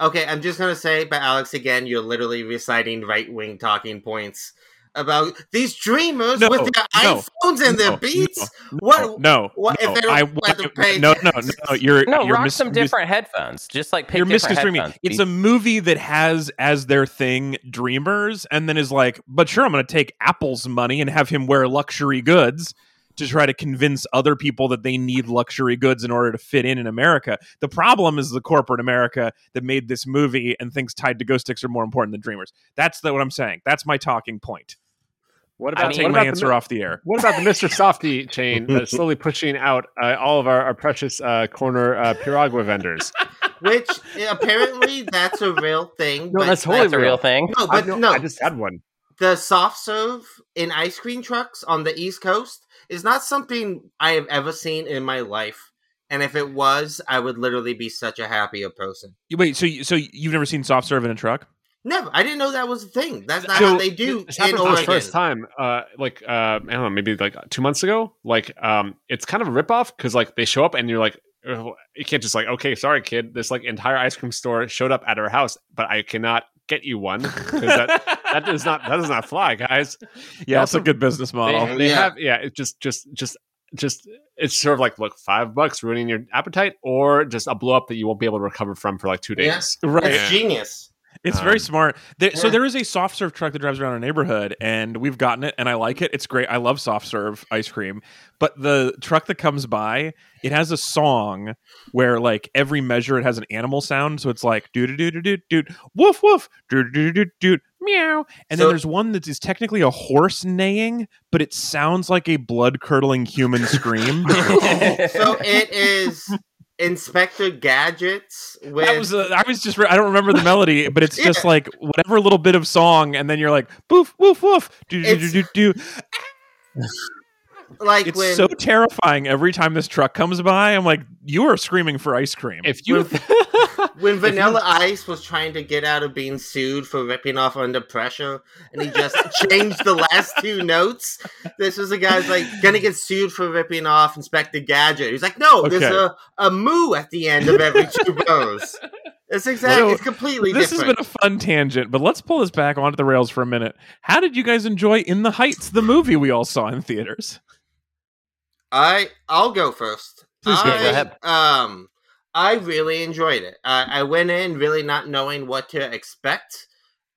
Okay, I'm just gonna say, but Alex, again, you're literally reciting right wing talking points about these dreamers No, with their no, iPhones and their no, beats. No, what? no, what if no, they don't I, let them pay no, no, no, taxes? no, you're No, you're rock mis- some mis- different headphones. Just like pick you're different misconstruing me. headphones. It's a movie that has as their thing dreamers, and then is like, but sure, I'm going to take Apple's money and have him wear luxury goods to try to convince other people that they need luxury goods in order to fit in in America. The problem is the corporate America that made this movie and thinks Tide to Go sticks are more important than dreamers. That's the, what I'm saying. That's my talking point. What I'll about, take what my about answer the, off the air. What about the Mr. Softee chain that's slowly pushing out uh, all of our, our precious uh, corner uh, Piragua vendors? Which apparently that's a real thing. No, but that's totally That's a real thing. no, but know- no. I just had one. the soft serve in ice cream trucks on the East Coast is not something I have ever seen in my life. And if it was, I would literally be such a happier person. You wait, so you- so you've never seen soft serve in a truck? Never. I didn't know that was a thing. That's not So, how they do This in happened for the first time, uh, like uh, I don't know, maybe like two months ago. Like, um, it's kind of a ripoff because like they show up and you're like, you can't just like, okay, sorry, kid, this like entire ice cream store showed up at our house, but I cannot get you one 'cause that that does not that does not fly, guys. yeah, it's a good business model. They, they Yeah. have yeah, it just just just just it's sort of like look five bucks ruining your appetite or just a blow up that you won't be able to recover from for like two Yeah. days. right. It's genius. It's very Um, smart. There, So there is a soft serve truck that drives around our neighborhood, and we've gotten it, and I like it. It's great. I love soft serve ice cream. But the truck that comes by, it has a song where like every measure it has an animal sound. So it's like doo doo doo doo doo doo woof woof doo doo doo doo meow. And So- then there's one that is technically a horse neighing, but it sounds like a blood curdling human scream. so it is Inspector Gadgets with That was uh, I was just re- I don't remember the melody, but it's just Yeah. like whatever little bit of song, and then you're like boof woof woof do do do do. like It's when so terrifying every time this truck comes by. I'm like, you are screaming for ice cream. If you when Vanilla Ice was trying to get out of being sued for ripping off under pressure, and he just changed the last two notes. This was a guy's like gonna get sued for ripping off Inspector Gadget. He's like, no, there's a, a moo at the end of every two bows. It's exactly. So, it's completely this different. has been a fun tangent, but let's pull this back onto the rails for a minute. How did you guys enjoy In the Heights, the movie we all saw in theaters? I I'll go first. Please go. I, Go ahead. Um, I really enjoyed it. I, I went in really not knowing what to expect.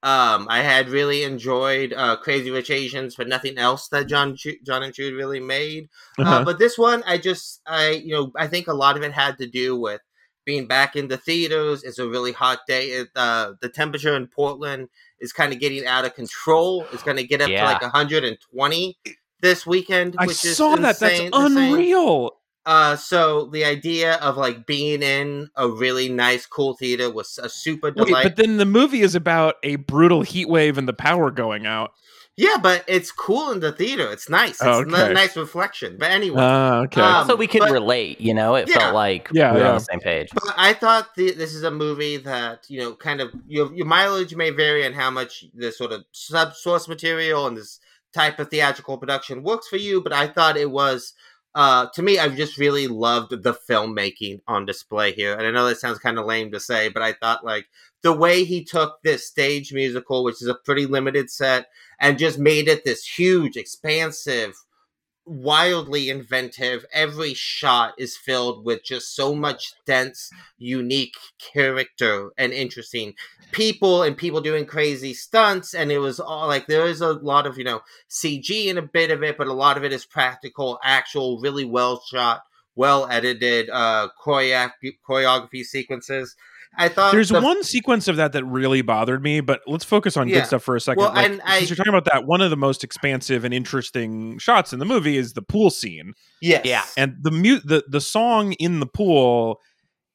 Um, I had really enjoyed uh, Crazy Rich Asians, but nothing else that John Jon M. Chu really made. Uh, Uh-huh. but this one, I just I you know I think a lot of it had to do with being back in the theaters. It's a really hot day. It, uh, the temperature in Portland is kind of getting out of control. It's going to get up Yeah. to like 120 this weekend. I which is saw that. That's insane- insane. unreal. Uh, so the idea of like being in a really nice, cool theater was a super Wait, delight. but then the movie is about a brutal heat wave and the power going out. yeah, but it's cool in the theater. It's nice. It's Oh, a nice reflection. But anyway, Ah, okay. Um, also, we could but- relate. You know, it Yeah. felt like Yeah, we were yeah. on the same page. But I thought the, this is a movie that you know, kind of your your mileage may vary on how much the sort of sub source material and this type of theatrical production works for you. But I thought it was, uh, to me, I've just really loved the filmmaking on display here. And I know that sounds kind of lame to say, but I thought like the way he took this stage musical, which is a pretty limited set, and just made it this huge, expansive wildly inventive. Every shot is filled with just so much dense, unique character and interesting people and people doing crazy stunts. And it was all like there is a lot of, you know, CG in a bit of it, but a lot of it is practical, actual, really well shot, well edited uh choreography, choreography sequences. I thought There's the- one sequence of that that really bothered me, but let's focus on Yeah. good stuff for a second. Well, Like, and I- since you're talking about that, one of the most expansive and interesting shots in the movie is the pool scene, Yes. Yeah. and the mute the the song in the pool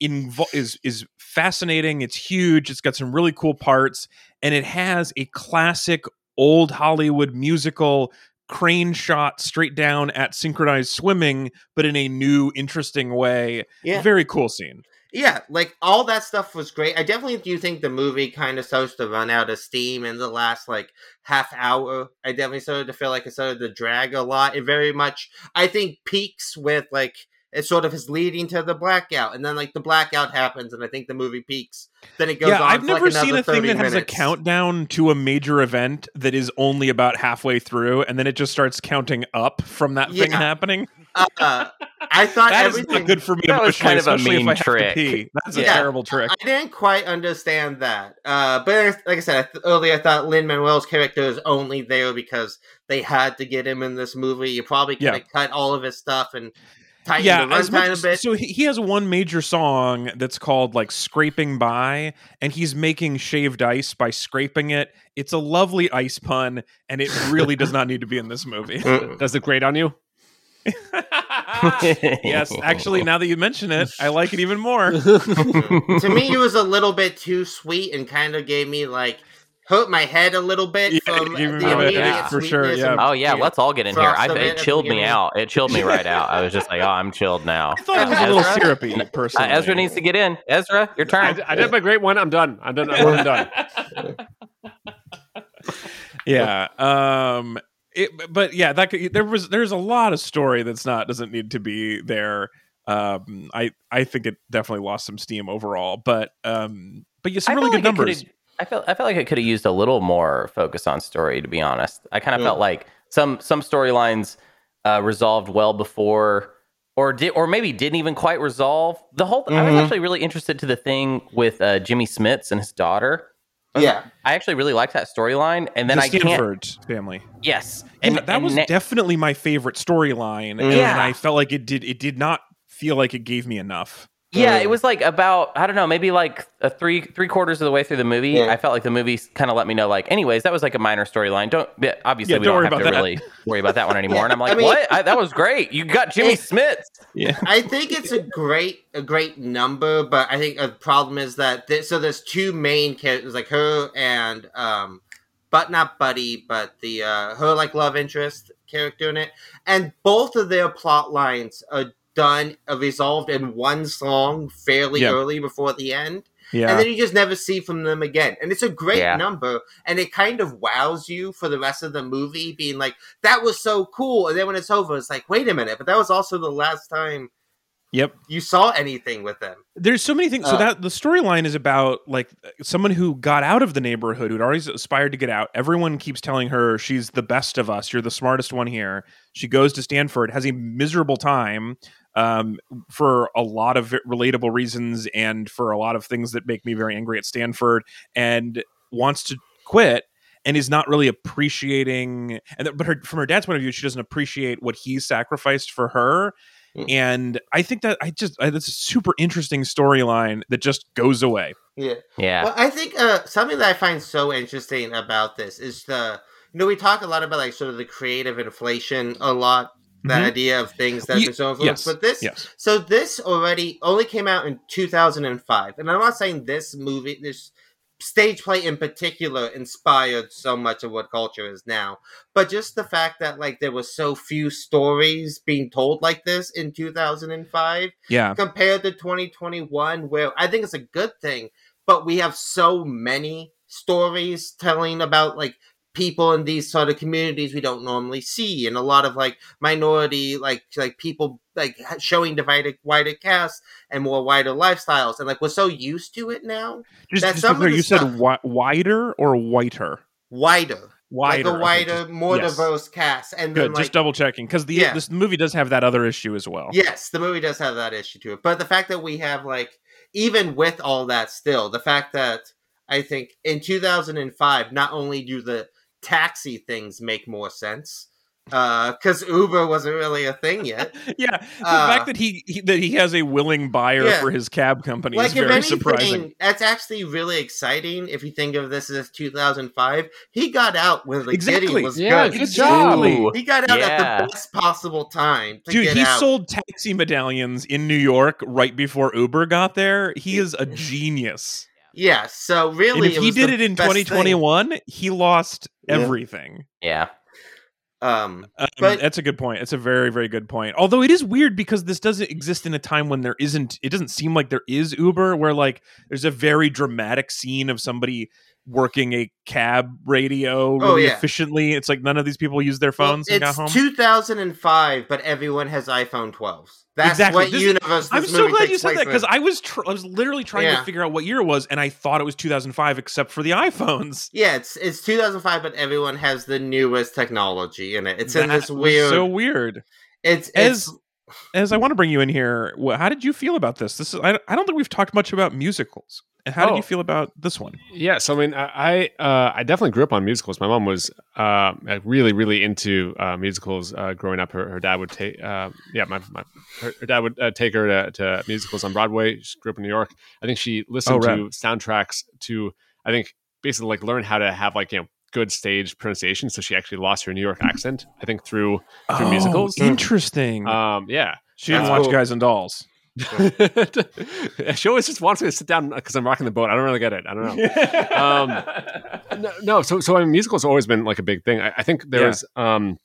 invo- is is fascinating. It's huge. It's got some really cool parts, and it has a classic old Hollywood musical crane shot straight down at synchronized swimming, but in a new, interesting way. Yeah. Very cool scene. Yeah, like all that stuff was great. I definitely do think the movie kind of starts to run out of steam in the last like half hour. I definitely started to feel like it started to drag a lot. It very much, I think, peaks with like it sort of is leading to the blackout, and then like the blackout happens, and I think the movie peaks. Then it goes yeah, on. I've for, never like, seen a thing 30 that has a countdown to a major event that is only about halfway through, and then it just starts counting up from that thing happening. Uh, I thought That is everything. not good for me That was emotionally, kind of a especially mean if I have trick. to pee. That's a terrible trick. I didn't quite understand that. Uh, but like I said I th- earlier, I thought Lin Manuel's character is only there because they had to get him in this movie. You probably could Yeah. have cut all of his stuff and tightened Yeah, the as much as- a bit. so he he has one major song that's called like "Scraping By," and he's making shaved ice by scraping it. It's a lovely ice pun, and it really does not need to be in this movie. Does it grate on you? yes, actually, now that you mention it, I like it even more. to me, it was a little bit too sweet and kind of gave me like hurt my head a little bit Yeah, from it gave me the immediate yeah, for sure, sweetness yeah. and, Oh yeah, you let's all get in here. I, it it at the chilled me out. It chilled me right out. I was just like, oh, I'm chilled now. I thought it was a little Ezra? syrupy, Uh. Ezra needs to get in. Ezra, your I, turn. I did my great one. I'm done. I'm done. I'm done. yeah um it, but yeah that could, there was there's a lot of story that's not doesn't need to be there um i i think it definitely lost some steam overall but um but yeah some I really good like numbers I felt I felt like it could have used a little more focus on story. To be honest, I kind of Yeah. felt like some some storylines uh, resolved well before, or did or maybe didn't even quite resolve the whole. I was Mhm. actually really interested to the thing with uh, Jimmy Smits and his daughter. Yeah, I actually really liked that storyline, and then the I can't. Stanford family Yes, and and that and was na- definitely my favorite storyline and Yeah. i felt like it did it did not feel like it gave me enough Yeah, it was like about I don't know, maybe like a three three quarters of the way through the movie. Yeah. I felt like the movie kind of let me know, like, anyways, that was like a minor storyline. Don't yeah, obviously Yeah, we don't don't, have to that. really worry about that one anymore. And I'm like, I mean- what? I, that was great. You got Jimmy It- Smits. yeah I think it's a great a great number, but I think a problem is that th- so there's two main characters like her and um, but not Buddy, but the uh, her like love interest character in it, and both of their plot lines are done uh, resolved in one song fairly Yeah. early before the end. yeah and then you just never see from them again. And it's a great Yeah. number, and it kind of wows you for the rest of the movie, being like, "That was so cool." And then when it's over, it's like, "Wait a minute!" But that was also the last time yep you saw anything with them. there's so many things so Uh, that the storyline is about like someone who got out of the neighborhood who'd always aspired to get out everyone keeps telling her she's the best of us you're the smartest one here she goes to stanford has a miserable time um, for a lot of relatable reasons and for a lot of things that make me very angry at stanford and wants to quit and is not really appreciating and th- but her from her dad's point of view she doesn't appreciate what he sacrificed for her Mm. and i think that i just I, that's a super interesting storyline that just goes away Yeah. Yeah. Well, I think uh, something that I find so interesting about this is the you know we talk a lot about like sort of the creative inflation a lot. The Mhm. idea of things that have so influenced, yes, but this yes So this already only came out in 2005, and I'm not saying this movie, this stage play in particular, inspired so much of what culture is now, but just the fact that like there were so few stories being told like this in 2005 yeah compared to 2021, where I think it's a good thing, but we have so many stories telling about like people in these sort of communities we don't normally see and a lot of like minority like like people like showing divided wider casts and more wider lifestyles and like we're so used to it now just, That just some clear, you said wi- wider or whiter wider wider, like a wider, more yes. diverse cast, and Good, then like just double checking because the Yeah. this movie does have that other issue as well. Yes, the movie does have that issue to it. But the fact that we have like even with all that still, the fact that I think in 2005 not only do the taxi things make more sense uh cuz Uber wasn't really a thing yet. yeah, the Uh, fact that he, he that he has a willing buyer Yeah. for his cab company like is very anything surprising. that's actually really exciting if you think of this as 2005. He got out when the Exactly. getting was Yeah, good. good job. Ooh. He got out Yeah. at the best possible time to Dude, get he out. sold taxi medallions in New York right before Uber got there. He is a genius. yeah, so And really if it he was did the it in best thing. 2021, he lost Yeah. Everything. Yeah. Um Um, But- that's a good point. It's a very, very good point. Although it is weird because this doesn't exist in a time when there isn't. It doesn't seem like there is Uber, where like there's a very dramatic scene of somebody working a cab radio Oh, really yeah. efficiently. It's like none of these people use their phones Well, it's home. 2005, but everyone has iPhone 12s. That's Exactly. what This- universe I'm so glad you said that because. I was tr- I was literally trying Yeah. to figure out what year it was, and I thought it was 2005, except for the iPhones. yeah, it's it's 2005, but everyone has the newest technology in it. It's in this weird. so weird. it's As it's as I want to bring you in here, how did you feel about this? This is I, I don't think we've talked much about musicals. And how did Oh. you feel about this one? Yeah, so I mean, I I, uh, I definitely grew up on musicals. My mom was uh, really really into uh, musicals uh, growing up. Her, her dad would take uh, yeah, my, my her, her dad would uh, take her to, to musicals on Broadway. She grew up in New York. I think she listened Oh, right. to soundtracks to I think basically like learn how to have like you know good stage pronunciation. So she actually lost her New York accent. I think through through musicals. Oh, Interesting. Um, yeah. she didn't that's watch cool. Guys and Dolls. she always just wants me to sit down because I'm rocking the boat. I don't really get it. I don't know. Um, no, no, so so I mean, musicals always been like a big thing. I, I think there Yeah. was. Um,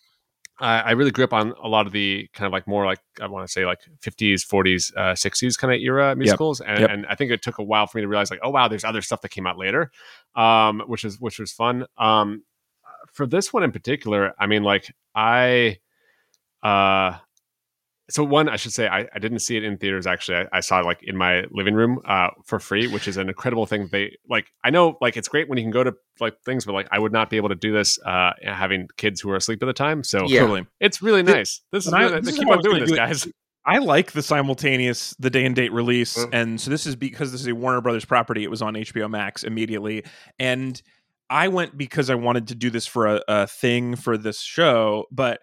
I, I really grew up on a lot of the kind of like more like I want to say like 50s, 40s, uh, 60s kind of era musicals, and, Yep. and I think it took a while for me to realize like, oh wow, there's other stuff that came out later, um, which is which was fun. Um, for this one in particular, I mean, like I, uh, so one i should say I, I didn't see it in theaters actually I, I saw it like in my living room uh, for free which is an incredible thing they like i know like it's great when you can go to like things but like i would not be able to do this uh having kids who are asleep at the time so Yeah. Totally. it's really The- nice this is and I- this they is keep on doing this do guys I like the simultaneous the day and date release, Mm. and so this is because this is a Warner Brothers property. It was on HBO Max immediately, and I went because I wanted to do this for a, a thing for this show. But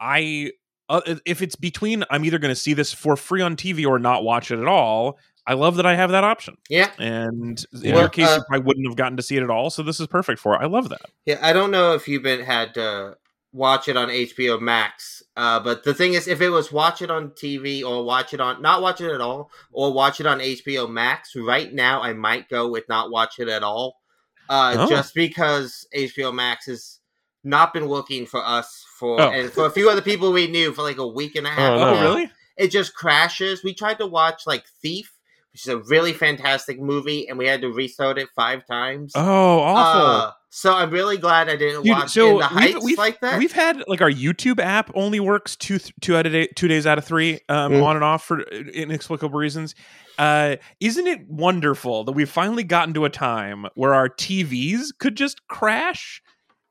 I, uh, if it's between, I'm either going to see this for free on TV or not watch it at all. I love that I have that option, yeah, and in Well, your case, uh, probably wouldn't have gotten to see it at all. So this is perfect for. it. I love that. yeah. I don't know if you've been had to watch it on HBO Max, uh, but the thing is, if it was watch it on TV or watch it on not watch it at all or watch it on HBO Max, right now I might go with not watch it at all, uh, Oh. just because HBO Max has not been working for us for Oh. and for a few other people we knew for like a week and a half. Oh, Oh, no. now. really? it just crashes. We tried to watch like Thief, which is a really fantastic movie, and we had to restart it five times. Oh, awful. Uh, so I'm really glad I didn't Dude, watch so In the we've- Heights we've- like that. We've had like our YouTube app only works two two out of day, two days out of three, um, Mm. on and off for inexplicable reasons. Uh, isn't it wonderful that we've finally gotten to a time where our TVs could just crash?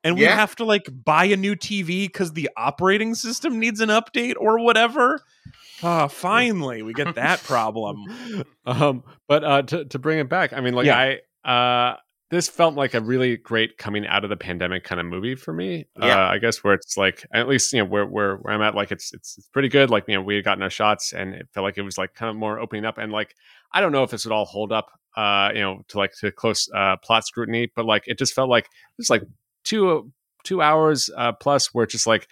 And we Yeah. have to like buy a new TV because the operating system needs an update or whatever. Ah, finally, we get that problem. um but uh to, to bring it back i mean like Yeah. i uh this felt like a really great coming out of the pandemic kind of movie for me. Yeah. Uh, I guess where it's like at least you know where where where I'm at, like it's it's it's pretty good. Like you know we had gotten our shots, and it felt like it was like kind of more opening up. And like I don't know if this would all hold up, uh, you know, to like to close uh, plot scrutiny, but like it just felt like it's like two two hours uh, plus where it's just like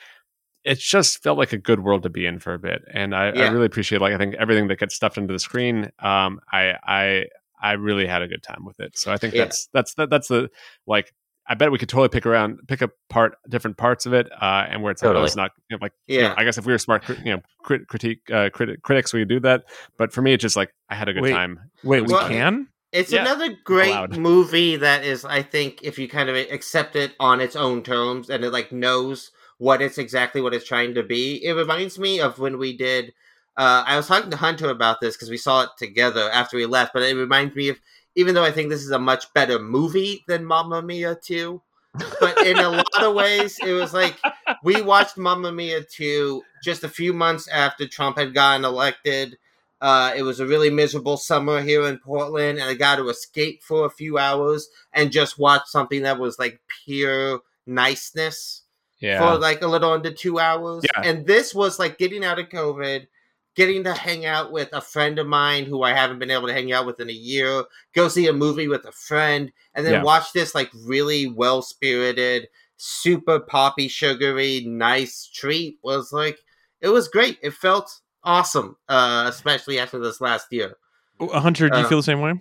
it just felt like a good world to be in for a bit, and I, I really appreciate like I think everything that gets stuffed into the screen. Um, I I I really had a good time with it. So I think Yeah. that's that's that, that's the like. I bet we could totally pick around, pick apart different parts of it, uh, and where it's, like, oh, it's not you know, like you know, Yeah. I guess if we were smart, crit- you know, crit, critique uh, crit, critics, we could do that. But for me, it's just like I had a good Wait. time. Wait, we Well, can? It's Yeah. another great Allowed. movie that is, I think, if you kind of accept it on its own terms and it like knows what it's exactly what it's trying to be. It reminds me of when we did. Uh, I was talking to Hunter about this because we saw it together after we left, but it reminds me of even though I think this is a much better movie than Mamma Mia two. but in a lot of ways, it was like we watched Mamma Mia 2 just a few months after Trump had gotten elected. Uh, it was a really miserable summer here in Portland, and I got to escape for a few hours and just watch something that was like pure niceness Yeah. for like a little under two hours. Yeah. And this was like getting out of COVID, getting to hang out with a friend of mine who I haven't been able to hang out with in a year, go see a movie with a friend, and then Yeah. watch this like really well spirited, super poppy, sugary, nice treat was like, it was great. It felt awesome, uh, especially after this last year. Hunter, do you Uh, feel the same way?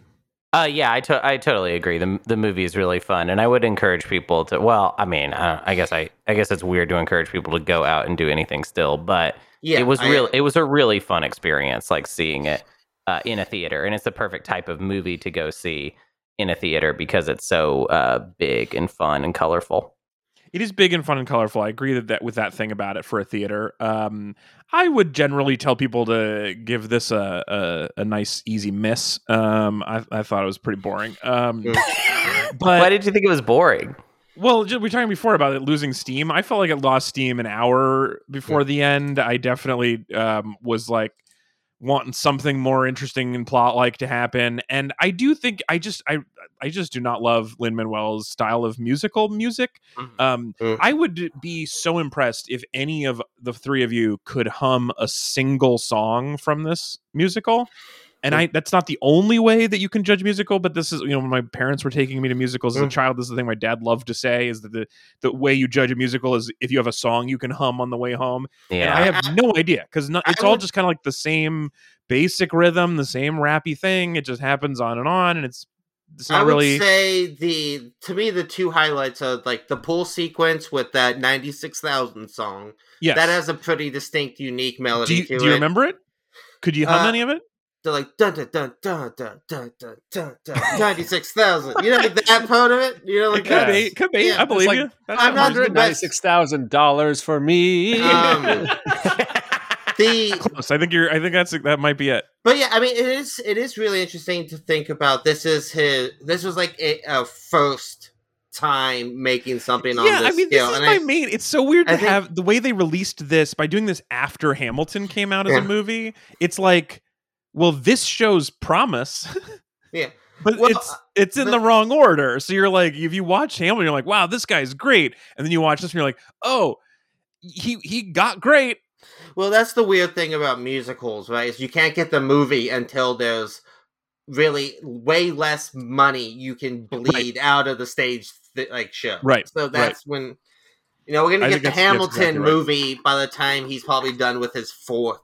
Uh, yeah, I, to- I totally agree. the The movie is really fun, and I would encourage people to. Well, I mean, uh, I guess I I guess it's weird to encourage people to go out and do anything still, but Yeah, it was I- real. It was a really fun experience, like seeing it uh, in a theater, and it's the perfect type of movie to go see in a theater because it's so uh, big and fun and colorful. It is big and fun and colorful. I agree that, that with that thing about it for a theater. Um, I would generally tell people to give this a a, a nice easy miss. Um, I, I thought it was pretty boring. Um, but Why did you think it was boring? Well, we were talking before about it losing steam. I felt like it lost steam an hour before the end. I definitely um, was like wanting something more interesting and plot like to happen. And I do think I just I I just do not love Lin Manuel's style of musical music. Mhm. Um, Mm. I would be so impressed if any of the three of you could hum a single song from this musical. And I that's not the only way that you can judge musical, but this is you know when my parents were taking me to musicals as a Mm. child, this is the thing my dad loved to say is that the the way you judge a musical is if you have a song you can hum on the way home. And Yeah, I have no idea because I it's all just kind of like the same basic rhythm, the same rappy thing. It just happens on and on, and it's it's I would really. say the to me the two highlights are like the pool sequence with that ninety six thousand song. yes. That has a pretty distinct, unique melody do you, to do you it. remember it? Could you hum Uh, any of it? They're like dun dun dun dun dun dun dun dun dun ninety six thousand. You know like that part of it. You know like It could be. Could be. Yeah, I believe like- you. That I'm not sounds the good. best- Ninety-six thousand dollars for me. Um, The close. I think you're. I think that's that might be it. But yeah, I mean, it is it is really interesting to think about. This is his. This was like a, a first time making something on yeah, this I mean, scale, this is and my I, main. It's so weird I to think- have the way they released this by doing this after Hamilton came out as Yeah. a movie. It's like, well, this shows promise, yeah. but Well, it's it's in the- the wrong order. So you're like, if you watch Hamilton, you're like, wow, this guy's great, and then you watch this, and you're like, oh, he he got great. Well, that's the weird thing about musicals, right? Is you can't get the movie until there's really way less money you can bleed out of the stage th- like show. Right, So that's when you know we're gonna think get the Hamilton exactly right. movie by the time he's probably done with his fourth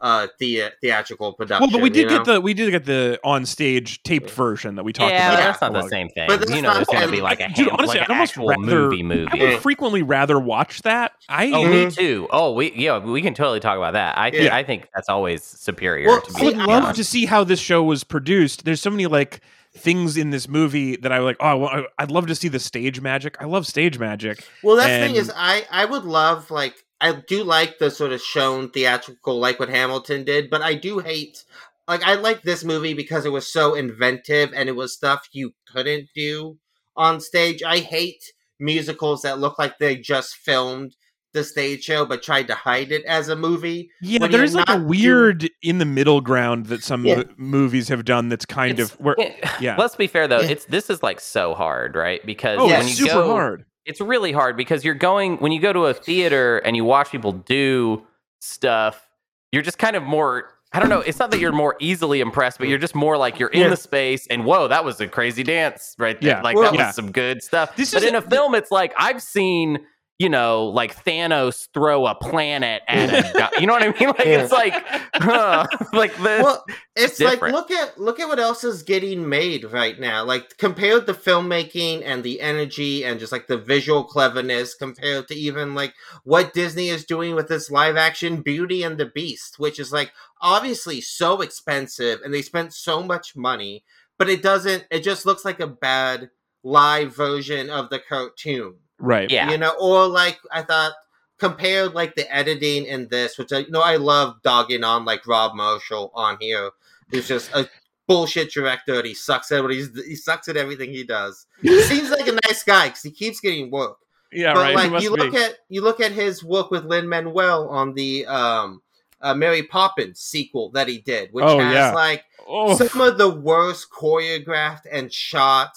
uh the- theatrical production. Well, but we did get know? the we did get the on stage taped version that we talked yeah, about. but that's a not the same thing. But that's You know, not- going to be like a Dude, ham- honestly, like I'd an almost actual rather- movie movie. I would frequently rather watch that. I Oh, me too. Oh, we yeah, we can totally talk about that. I think Yeah. I think that's always superior. Well, to I would love honest. to see how this show was produced. There's so many like things in this movie that I like. Oh, well, I- I'd love to see the stage magic. I love stage magic. Well, that's the thing is, I I would love like I do like the sort of shown theatrical, like what Hamilton did, but I do hate like I like this movie because it was so inventive and it was stuff you couldn't do on stage. I hate musicals that look like they just filmed the stage show but tried to hide it as a movie. Yeah, there's like a not weird in the middle ground that some Yeah. mo- movies have done. That's kind It's- of where. yeah. yeah. Let's be fair though. Yeah. It's this is like so hard, right? Because Oh, Yeah, when it's you super go, hard. It's really hard because you're going when you go to a theater and you watch people do stuff. You're just kind of more. I don't know. It's not that you're more easily impressed, but you're just more like you're in Yeah. the space and whoa, that was a crazy dance right there. Yeah. Like Well, that yeah. was some good stuff. This but in a- a film, it's like I've seen. You know, like Thanos throw a planet at a guy. You know what I mean? Like Yeah. it's like, huh, like the Well, it's like look at look at what else is getting made right now. Like compared the filmmaking and the energy and just like the visual cleverness compared to even like what Disney is doing with this live action Beauty and the Beast, which is like obviously so expensive and they spent so much money, but it doesn't it just looks like a bad live version of the cartoon. Right. yeah. You know, or like I thought compared like the editing in this, which I you know I love dogging on like Rob Marshall on here, who's just a bullshit director and he sucks at what he's he sucks at everything he does. He seems like a nice guy because he keeps getting work. Yeah, but right. like you look be. at you look at his work with Lin Manuel on the um uh, Mary Poppins sequel that he did, which Oh, has yeah. like oh, some of the worst choreographed and shot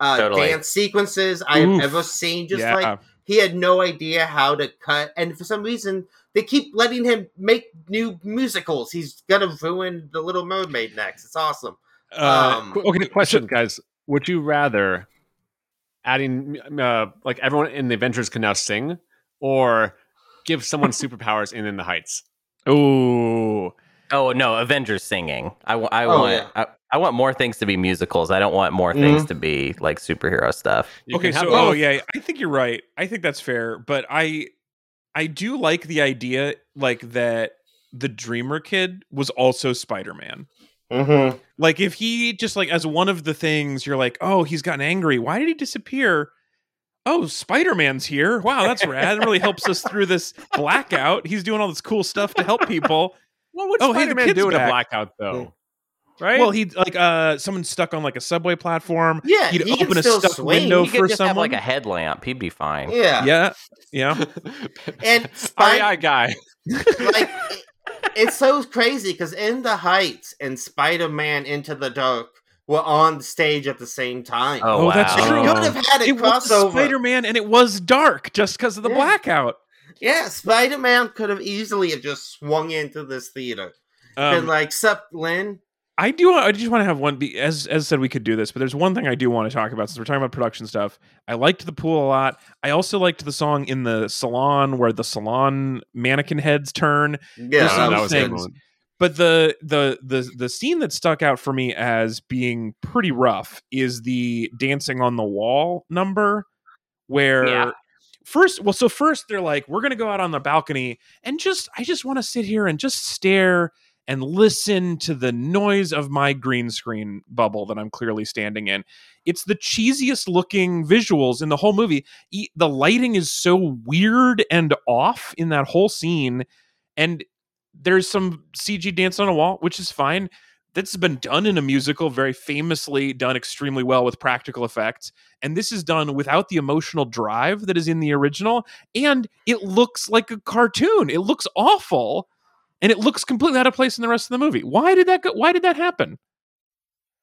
uh, Totally. dance sequences I have Oof. ever seen. Just yeah. like he had no idea how to cut, and for some reason they keep letting him make new musicals. He's gonna ruin the Little Mermaid next. It's awesome. uh, um, Qu- Okay, question, guys. Would you rather adding uh, like everyone in the Avengers can now sing, or give someone superpowers in In the Heights? oh, Oh no, Avengers singing. I, I Oh, want yeah. I, I want more things to be musicals. I don't want more Mm-hmm. things to be like superhero stuff. You okay. can have So, oh yeah, I think you're right. I think that's fair, but I, I do like the idea, like that the Dreamer kid was also Spider Man. Mm-hmm. Like if he just like as one of the things you're like, oh, he's gotten angry. Why did he disappear? Oh, Spider Man's here. Wow, that's rad. It really helps us through this blackout. He's doing all this cool stuff to help people. What would Oh, hey, the Spider-Man kid's do in a blackout though? Right? Well, he like uh someone stuck on like a subway platform. Yeah, He'd he can open a still stuck swing. window He could for just have like a headlamp. He'd be fine. Yeah, Yeah, yeah. and aye, Spider aye, guy. like it- it's so crazy because in the heights and spider-man into the dark were on stage at the same time Oh, Oh, that's true. you could have had a It was crossover Spider Man, and it was dark just because of the Yeah. blackout. yeah spider-man could have easily have just swung into this theater Um, been like sup Lin I do. I just want to have one. Be, as as said, we could do this, but there's one thing I do want to talk about since we're talking about production stuff. I liked the pool a lot. I also liked the song in the salon where the salon mannequin heads turn. yeah some that was a good things. one. But the the the the scene that stuck out for me as being pretty rough is the dancing on the wall number, where Yeah. first, well, so first they're like, we're gonna go out on the balcony and just, I just want to sit here and just stare and listen to the noise of my green screen bubble that I'm clearly standing in. It's the cheesiest looking visuals in the whole movie. The lighting is so weird and off in that whole scene, and there's some CG dance on a wall, which is fine. That's been done in a musical, very famously done extremely well with practical effects. And this is done without the emotional drive that is in the original. And it looks like a cartoon. It looks awful. And it looks completely out of place in the rest of the movie. Why did that go? Why did that happen?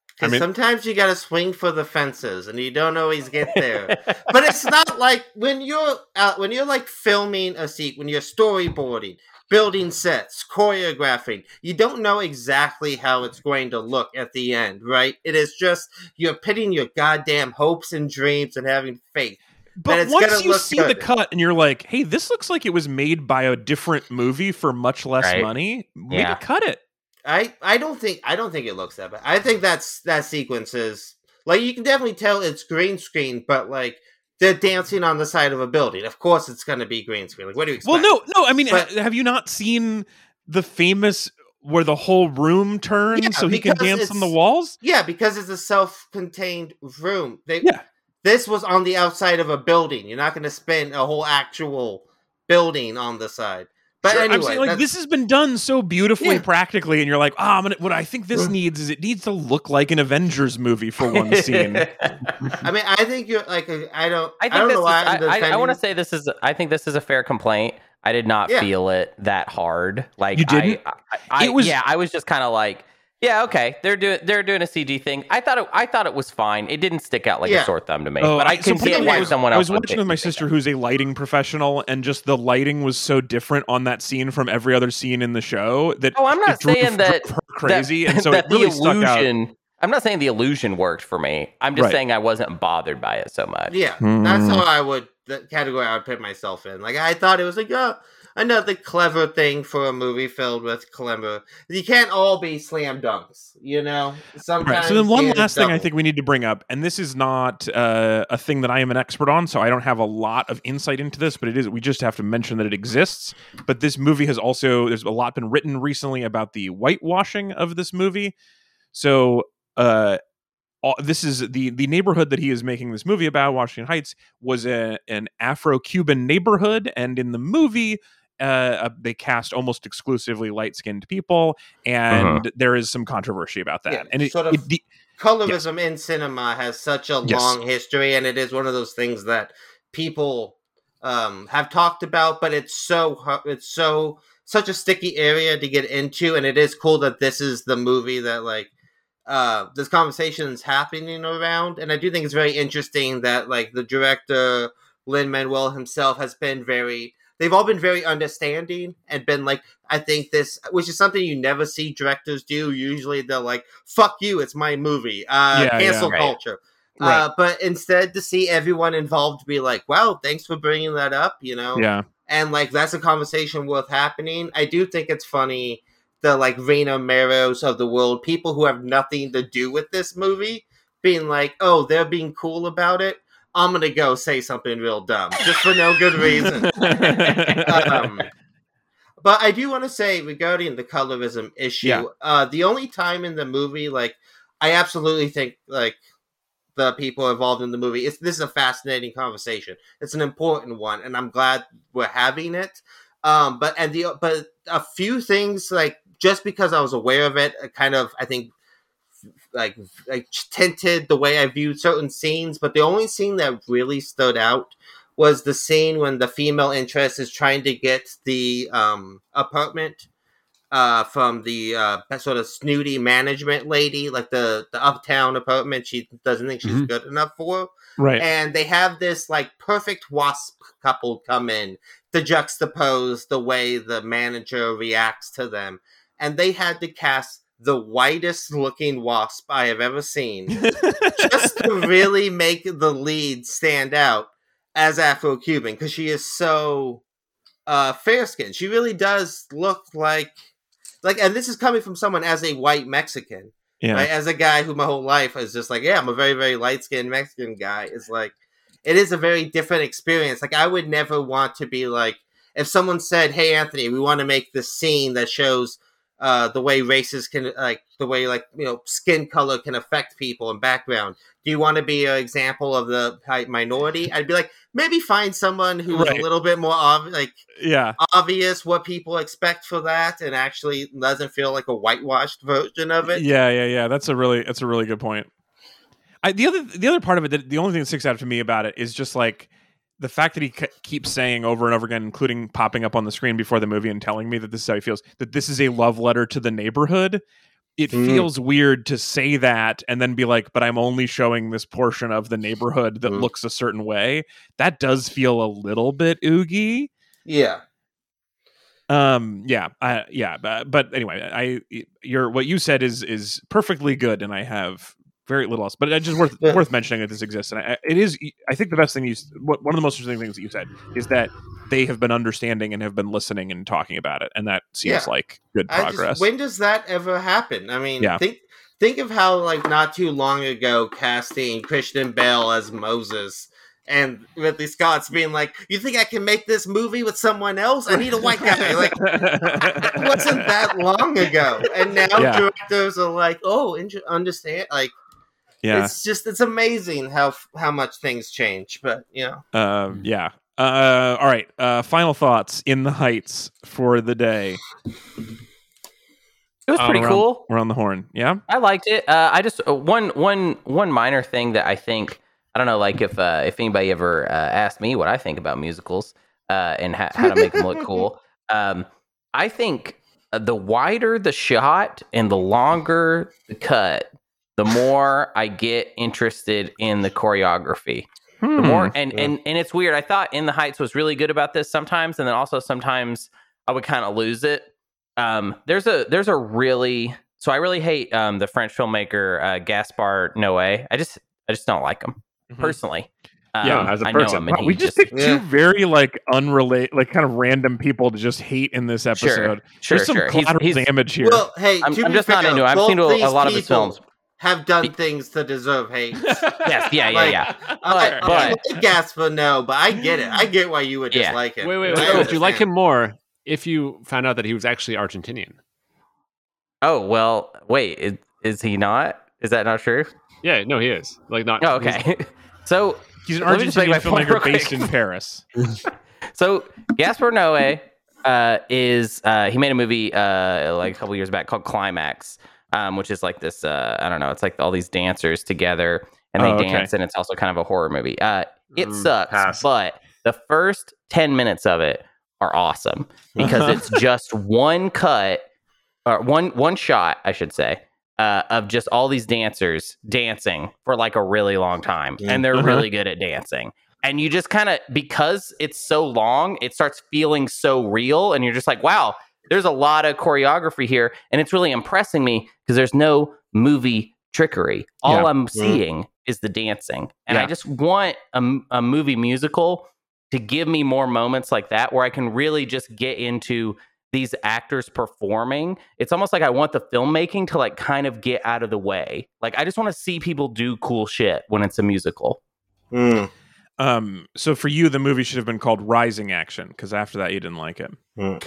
Because I mean- sometimes you gotta swing for the fences, and you don't always get there. but it's not like when you're uh, when you're like filming a seat, when you're storyboarding, building sets, choreographing. You don't know exactly how it's going to look at the end, right? It is just you're pitting your goddamn hopes and dreams and having faith. But once you see the cut and you're like, hey, this looks like it was made by a different movie for much less Right. money, maybe Yeah. cut it. I I don't think I don't think it looks that bad. I think that's that sequence is like you can definitely tell it's green screen, but like they're dancing on the side of a building. Of course, it's going to be green screen. Like, what do you expect? Well, no, no. I mean, But- have you not seen the famous where the whole room turns Yeah, so he can dance on the walls? Yeah, because it's a self-contained room. They, Yeah. This was on the outside of a building. You're not going to spend a whole actual building on the side. But Sure, anyway, I'm saying like this has been done so beautifully Yeah. practically, and you're like, ah, I'm what I think this needs is it needs to look like an Avengers movie for one scene. I mean, I think you're like a, I don't. I I, don't this know is, why I'm I, I, I want to say this is. I think this is a fair complaint. I did not Yeah. feel it that hard. Like You didn't? I, I, I It was- yeah. I was just kind of like, yeah, okay. They're doing they're doing a CG thing. I thought it. I thought it was fine. It didn't stick out like Yeah. a sore thumb to me. Oh, but I, so can part get it why was- someone I was watching with my that. sister, who's a lighting professional, and just the lighting was so different on that scene from every other scene in the show that Oh, I'm not it drove- saying that drove her crazy, that, and so that it really the stuck out. illusion. I'm not saying the illusion worked for me. I'm just Right. saying I wasn't bothered by it so much. Yeah, Hmm. that's how I would the category I would put myself in. Like I thought it was like oh, another clever thing for a movie filled with clever. You can't all be slam dunks, you know. Sometimes. Right. So then, one last thing I think we need to bring up, and this is not uh, a thing that I am an expert on, so I don't have a lot of insight into this, but it is. We just have to mention that it exists. But this movie has also there's a lot been written recently about the whitewashing of this movie. So uh, all, this is the the neighborhood that he is making this movie about. Washington Heights was a, an Afro-Cuban neighborhood, and in the movie. Uh, uh, they cast almost exclusively light skinned people, and there is some controversy about that. Yeah, and it, sort of- it- the- colorism in cinema has such a Yes. long history and it is one of those things that people um, have talked about but it's so it's so such a sticky area to get into and it is cool that this is the movie that like uh, this conversation is happening around and i do think it's very interesting that like the director lin manuel himself has been very they've all been very understanding and been like i think this which is something you never see directors do usually they're like fuck you it's my movie uh Yeah, cancel yeah. Culture Right. uh but instead to see everyone involved be like wow thanks for bringing that up you know yeah, and like that's a conversation worth happening. I do think it's funny the like Rita Morenos of the world, people who have nothing to do with this movie, being like, "Oh, they're being cool about it." I'm gonna go say something real dumb just for no good reason. um, but I do want to say regarding the colorism issue, Yeah. uh, the only time in the movie, like, I absolutely think like the people involved in the movie, it's this is a fascinating conversation. It's an important one, and I'm glad we're having it. Um, but and the but a few things like just because I was aware of it, uh, kind of I think like like tinted the way I viewed certain scenes. But the only scene that really stood out was the scene when the female interest is trying to get the um, apartment uh, from the uh, sort of snooty management lady, like the the uptown apartment. She doesn't think she's Mhm. good enough for, right. and they have this like perfect wasp couple come in to juxtapose the way the manager reacts to them, and they had to cast the whitest looking wasp I have ever seen just to really make the lead stand out as Afro Cuban because she is so uh, fair skinned. She really does look like like, and this is coming from someone as a white Mexican, yeah. right? As a guy who my whole life is just like, yeah, I'm a very very light skinned Mexican guy. It's like it is a very different experience. Like I would never want to be like if someone said, "Hey, Anthony, we want to make this scene that shows." Uh, the way races can like the way like you know skin color can affect people and background do you want to be an example of the minority i'd be like maybe find someone who's Right. a little bit more ob- like yeah. obvious what people expect for that and actually doesn't feel like a whitewashed version of it Yeah, yeah, yeah. That's a really that's a really good point. I, the other the other part of it, that, the only thing that sticks out to me about it is just like the fact that he c- keeps saying over and over again, including popping up on the screen before the movie and telling me that this is how he feels, that this is a love letter to the neighborhood. It Mm. feels weird to say that and then be like, but I'm only showing this portion of the neighborhood that Mm. looks a certain way. That does feel a little bit oogie. yeah Um, yeah, I, yeah, but, but anyway, I your what you said is is perfectly good, and I have very little else. But it's just worth worth mentioning that this exists, and I, it is. I think the best thing you one of the most interesting things that you said is that they have been understanding and have been listening and talking about it, and that seems Yeah. like good progress. just, when does that ever happen i mean Yeah. think think of how like not too long ago casting christian bale as moses and Ridley Scott's being like, "You think I can make this movie with someone else? I need a white guy." Like, it wasn't that long ago, and now Yeah. directors are like, "Oh, inter- understand?" Like, yeah, it's just it's amazing how how much things change. But you know, um, yeah. Uh, all right. Uh, final thoughts in the heights for the day. It was Oh, pretty we're on- cool. We're on the horn. Yeah. I liked it. Uh, I just uh, one one one minor thing that I think I don't know, like if uh, if anybody ever uh, asked me what I think about musicals uh, and ha- how to make them look cool. Um, I think uh, the wider the shot and the longer the cut, the more I get interested in the choreography. The Hmm. more and yeah. and and it's weird. I thought In the Heights was really good about this sometimes, and then also sometimes I would kind of lose it. Um, there's a there's a really so I really hate um, the French filmmaker uh, Gaspar Noé. I just I just don't like him Mhm. personally. Um, Yeah, as a I know person. Wow, we just picked two very like unrelated, like kind of random people to just hate in this episode. sure sure There's some sure. He's, collateral he's, damage here. well, hey, I'm, I'm just not into. it. I've seen a, a these lot of his films. Have done Be- things to deserve hate. Yes, yeah, yeah, Like, yeah. I, But- I, I Gasper, no, but I get it. I get why you would Yeah. dislike him. Wait, wait, wait. Would you like him more if you found out that he was actually Argentinian? Oh well, wait, is, is he not? Is that not true? Yeah, no, he is. Like not. Oh, he's- okay. so He's an Let me just make Argentinian my filmmaker real based in Paris. So Gaspar Noé, uh, is uh, he made a movie uh, like a couple years back called Climax, um, which is like this. Uh, I don't know. It's like all these dancers together and they Oh, okay. dance, and it's also kind of a horror movie. Uh, it Mm, sucks, pass. but the first ten minutes of it are awesome because it's just one cut or one one shot, I should say, uh, of just all these dancers dancing for like a really long time, and they're Uh-huh. really good at dancing. And you just kind of because it's so long, it starts feeling so real, and you're just like, wow, there's a lot of choreography here, and it's really impressing me because there's no movie trickery. All Yeah. I'm seeing is the dancing, and I just want a movie musical to give me more moments like that where I can really just get into these actors performing. It's almost like I want the filmmaking to like kind of get out of the way. Like I just want to see people do cool shit when it's a musical. Mm. Um, so for you, the movie should have been called Rising Action because after that you didn't like it. Yeah,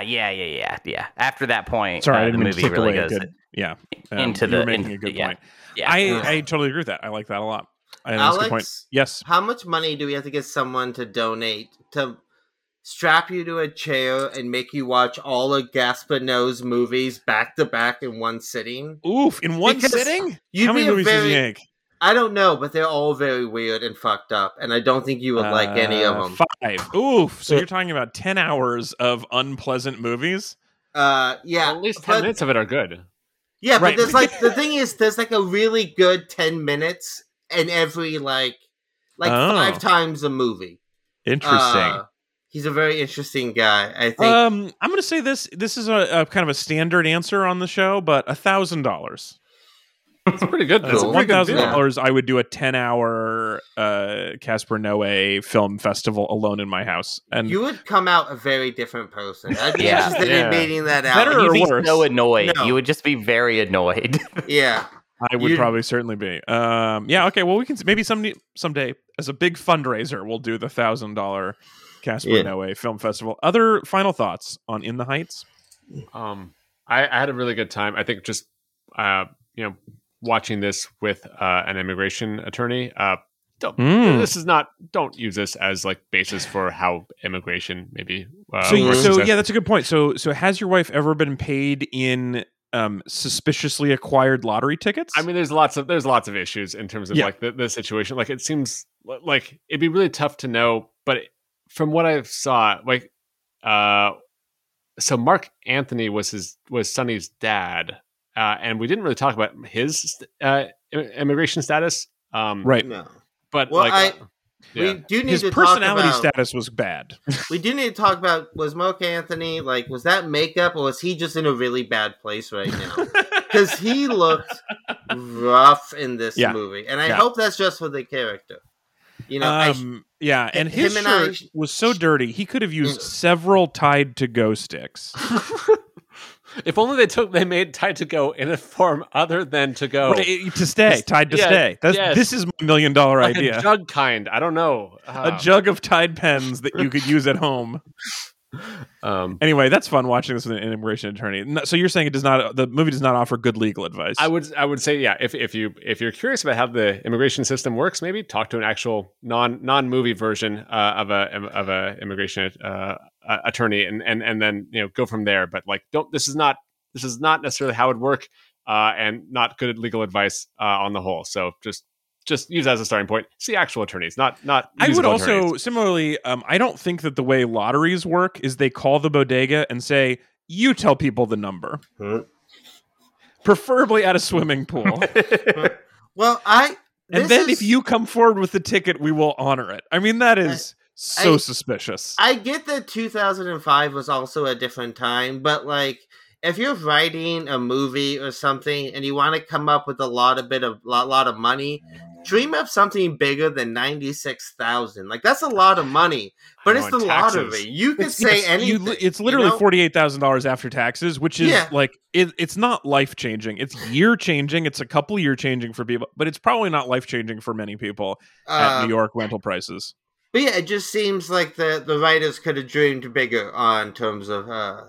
yeah, yeah, yeah, yeah. After that point, Sorry, uh, I didn't the mean to movie take really away goes good. Yeah, um, into the- making in- a good yeah. point. yeah. I, I totally agree with that. I like that a lot. I think a good point. Alex, Yes. how much money do we have to get someone to donate to strap you to a chair and make you watch all of Gaspar Noé's movies back to back in one sitting? Oof! In one Because sitting, you'd how many be a movies does he very- make? I don't know, but they're all very weird and fucked up, and I don't think you would like any of Uh, them. Five. Oof! So you're talking about ten hours of unpleasant movies. Uh, yeah, At least ten but- minutes of it are good. Yeah, Right. but there's like the thing is, there's like a really good ten minutes in every like, like Oh. five times a movie. Interesting. Uh, he's a very interesting guy. I think. um, I'm going to say this. This is a, a kind of a standard answer on the show, but a thousand dollars. It's pretty good. That's a pretty thousand deal. dollars. I would do a ten hour uh Casper Noé film festival alone in my house, and you would come out a very different person. I'd be Yeah. interested Yeah. in meeting that out. Better You'd or be worse? so annoyed. No. You would just be very annoyed. Yeah, I would You'd- probably certainly be. Um, yeah. Okay. Well, we can maybe someday someday as a big fundraiser, we'll do the thousand dollar Casper Yeah. Noé film festival. Other final thoughts on In the Heights? Um, I, I had a really good time. I think just uh, you know, watching this with uh, an immigration attorney. Uh, don't, Mm. this is not. Don't use this as like basis for how immigration maybe. Uh, so, works. so yeah, that's a good point. So, so has your wife ever been paid in um, suspiciously acquired lottery tickets? I mean, there's lots of there's lots of issues in terms of Yeah. like the, the situation. Like it seems like it'd be really tough to know, but from what I've saw, like, uh, so Marc Anthony was his was Sonny's dad, uh, and we didn't really talk about his uh, immigration status. Um, right. no. but Well, like, I- uh, yeah. We do need His to personality talk about, status was bad. We do need to talk about was Marc Anthony like was that makeup or was he just in a really bad place right now? Because he looked rough in this Yeah. movie, and I Yeah. hope that's just for the character. You know, I, um, yeah, and him his and I shirt was so dirty he could have used Mm. several Tide to Go sticks. if only they took they made Tide to go in a form other than to go. Right, to stay, Tide to yeah, stay. That's, yes. This is my million dollar like idea. a jug kind. I don't know. a Uh, jug of Tide pens that you could use at home. um, Anyway, that's fun watching this with an immigration attorney. So you're saying it does not the movie does not offer good legal advice. I would I would say yeah. If if you if you're curious about how the immigration system works, maybe talk to an actual non non movie version uh, of a of a immigration uh, uh, attorney, and and and then you know go from there. But like, don't this is not this is not necessarily how it would work, uh, and not good legal advice uh, on the whole. So just just use that as a starting point. See actual attorneys, not not. I would also attorneys. similarly. Um, I don't think that the way lotteries work is they call the bodega and say, "You tell people the number." Preferably at a swimming pool, well, I and then is- if you come forward with the ticket, we will honor it. I mean, that is so I- suspicious. I get that 2005 was also a different time, but like if you're writing a movie or something and you want to come up with a lot of bit of lot, lot of money, dream up something bigger than 96,000. Like that's a lot of money, but I it's the taxes. lottery. You could It's- say yes, you anything. li- it's you literally know? forty eight thousand dollars after taxes, which is Yeah. like it, it's not life changing. It's year changing. It's a couple year changing for people, but it's probably not life changing for many people at Uh, New York rental prices. But yeah, it just seems like the the writers could have dreamed bigger on terms of uh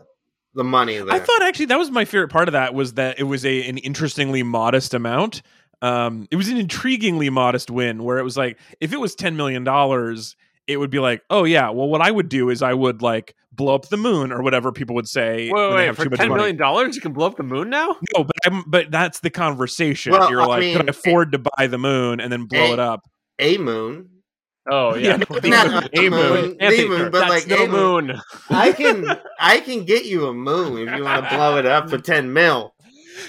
the money there. I thought actually that was my favorite part of that was that it was a an interestingly modest amount. Um, it was an intriguingly modest win where it was like if it was ten million dollars, it would be like, oh yeah, well, what I would do is I would like blow up the moon or whatever people would say. Wait, when wait, for too much ten money. million dollars, you can blow up the moon now? No, but I'm, but that's the conversation. Well, You're I like, mean, could I afford to buy the moon and then blow a- it up? A moon. Oh Yeah, yeah, no, Not the a moon. moon, Anthony, the moon, but like no moon. moon. I can I can get you a moon if you want to blow it up for ten mil.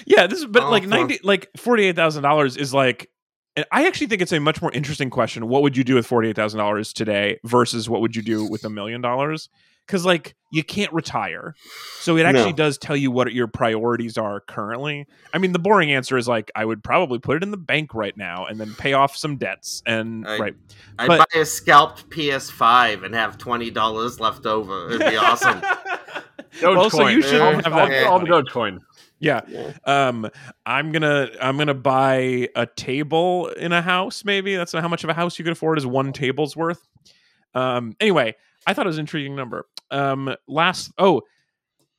Yeah, this is but Oh, like ninety, like forty eight thousand dollars is like. And I actually think it's a much more interesting question. What would you do with forty eight thousand dollars today versus what would you do with a million dollars? Because like you can't retire, so it actually No. does tell you what your priorities are currently. I mean, the boring answer is like I would probably put it in the bank right now and then pay off some debts and I- right. I'd But- buy a scalped PS5 and have twenty dollars left over. It'd be awesome. Dogecoin. Well, so you should all, have all, all the money. Dogecoin. Yeah. Yeah. Um, I'm gonna I'm gonna buy a table in a house. Maybe that's how much of a house you could afford is one table's worth. Um, anyway, I thought it was an intriguing number. Um, last oh,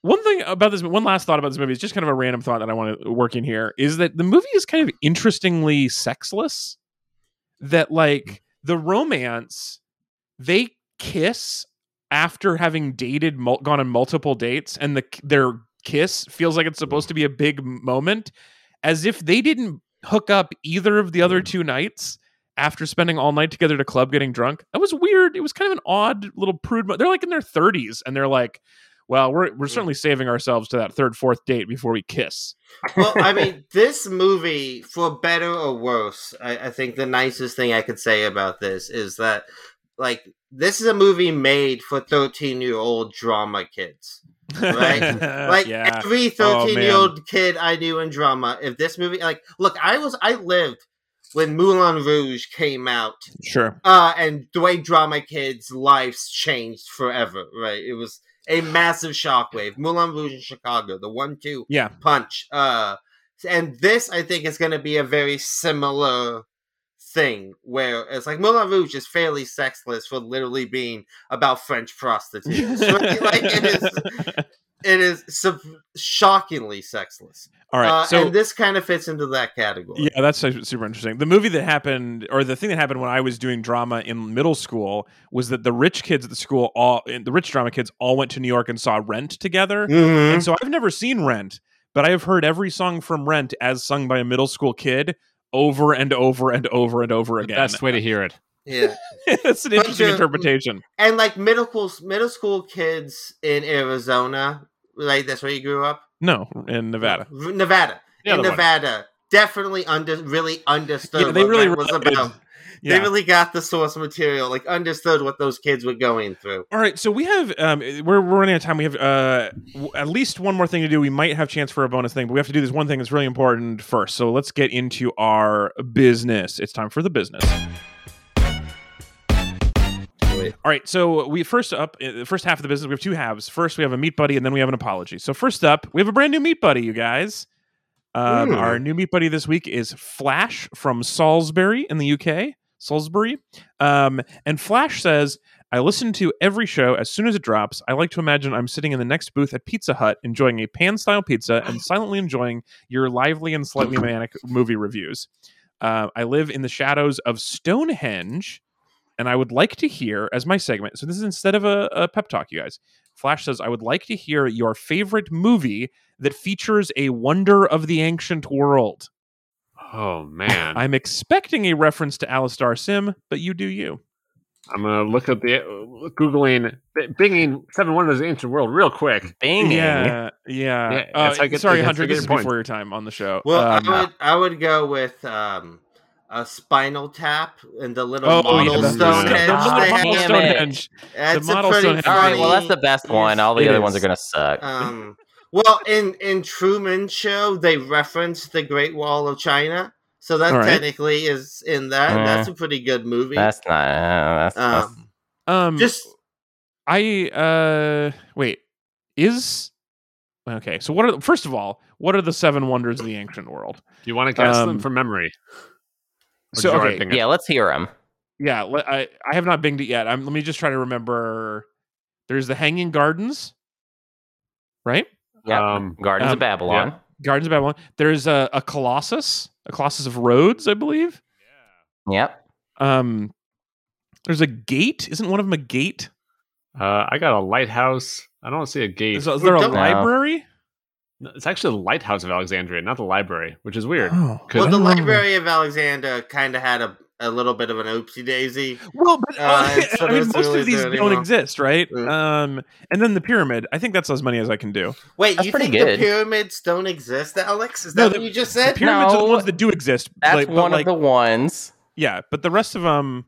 one thing about this, one last thought about this movie is just kind of a random thought that I want to work in here is that the movie is kind of interestingly sexless. That like the romance, they kiss after having dated, mul- gone on multiple dates, and the their kiss feels like it's mm. supposed to be a big moment, as if they didn't hook up either of the other mm. two nights after spending all night together at a club getting drunk. That was weird. It was kind of an odd little prude. Mo- they're like in their thirties, and they're like, "Well, we're we're mm. certainly saving ourselves to that third, fourth date before we kiss." well, I mean, this movie, for better or worse, I, I think the nicest thing I could say about this is that, like, this is a movie made for thirteen-year-old drama kids. Right? Like yeah. every Oh, thirteen-year-old kid I knew in drama, if this movie, like, look, I was, I lived when Moulin Rouge came out, Sure. uh, and the way drama kids' lives changed forever. Right? It was a massive shockwave. Moulin Rouge in Chicago, the one-two Yeah. punch. Uh, and this, I think, is going to be a very similar thing where it's like Moulin Rouge is fairly sexless for literally being about French prostitutes. right? Like it is, it is sub- shockingly sexless. All right. uh, so and this kind of fits into that category. Yeah, that's super interesting. The movie that happened, or the thing that happened when I was doing drama in middle school, was that the rich kids at the school, all the rich drama kids, all went to New York and saw Rent together. Mhm. And so I've never seen Rent, but I have heard every song from Rent as sung by a middle school kid over and over and over and over again. The again. best way to hear it. Yeah. it's an Bunch interesting of- interpretation. And like middle school, middle school kids in Arizona, like that's where you grew up? No, in Nevada. Nevada. The in other one. Nevada. Definitely under really understood Yeah, they what really was related. about. Yeah. They really got the source material, like understood what those kids were going through. All right, so we have um, we're, we're running out of time. We have uh, w- at least one more thing to do. We might have chance for a bonus thing, but we have to do this one thing that's really important first. So let's get into our business. It's time for the business. All right, so we first up, uh, the first half of the business, we have two halves. First, we have a meat buddy, and then we have an apology. So first up, we have a brand new meat buddy, you guys. Um, Hmm. Our new meat buddy this week is Flash from Salisbury in the UK. Salisbury. Um, and Flash says, I listen to every show as soon as it drops. I like to imagine I'm sitting in the next booth at Pizza Hut enjoying a pan style pizza and silently enjoying your lively and slightly manic movie reviews. Uh, I live in the shadows of Stonehenge, and I would like to hear, as my segment, so this is instead of a, a pep talk, you guys. Flash says, I would like to hear your favorite movie that features a wonder of the ancient world. Oh man, I'm expecting a reference to Alastair Sim, but you do you. I'm gonna look at the uh, googling, b- binging Seven Wonders of the Ancient World real quick. Binging. Yeah, yeah. Yeah, Uh, that's how I get- sorry, that's Hunter. how I get This is your point. before your time on the show. Well, Um, I would I would go with um, a Spinal Tap and the little oh, model yeah, the, the- the model they Damn have. it. Stonehenge. That's the model Stonehenge. All right, well, that's the best one. All the It other is. ones are gonna suck. Um, well, in in Truman Show, they reference the Great Wall of China, so that All right. technically is in that. and That's a pretty good movie. That's not. Uh, that's, that's um, Um, just I uh wait is okay. So what are first of all what are the seven wonders of the ancient world? Do you want to guess Um, them from memory? Or So do you already okay, yeah. Let's hear them. yeah. I I have not binged it yet. I'm, let me just try to remember. There's the Hanging Gardens, right? Yeah. Um, Gardens um, of Babylon. Gardens of Babylon. There's a, a Colossus, a Colossus of Rhodes, I believe. Yeah. Yep. Um, There's a gate. Isn't one of them a gate? Uh, I got a lighthouse. I don't see a gate. Is, is there a don't- library? No, It's actually the lighthouse of Alexandria, not the library, which is weird. Oh. 'Cause- Well, the don't. Library of Alexander kind of had a, a little bit of an oopsie daisy. Well, but uh, uh, so I mean, most really of these don't anymore. exist, right? Mm. Um, and then the pyramid. I think that's as many as I can do. Wait, That's you think good. the pyramids don't exist, Alex? Is No, that the- what you just The said? pyramids are the ones that do exist. That's like, one like, of the ones. Yeah, but the rest of them.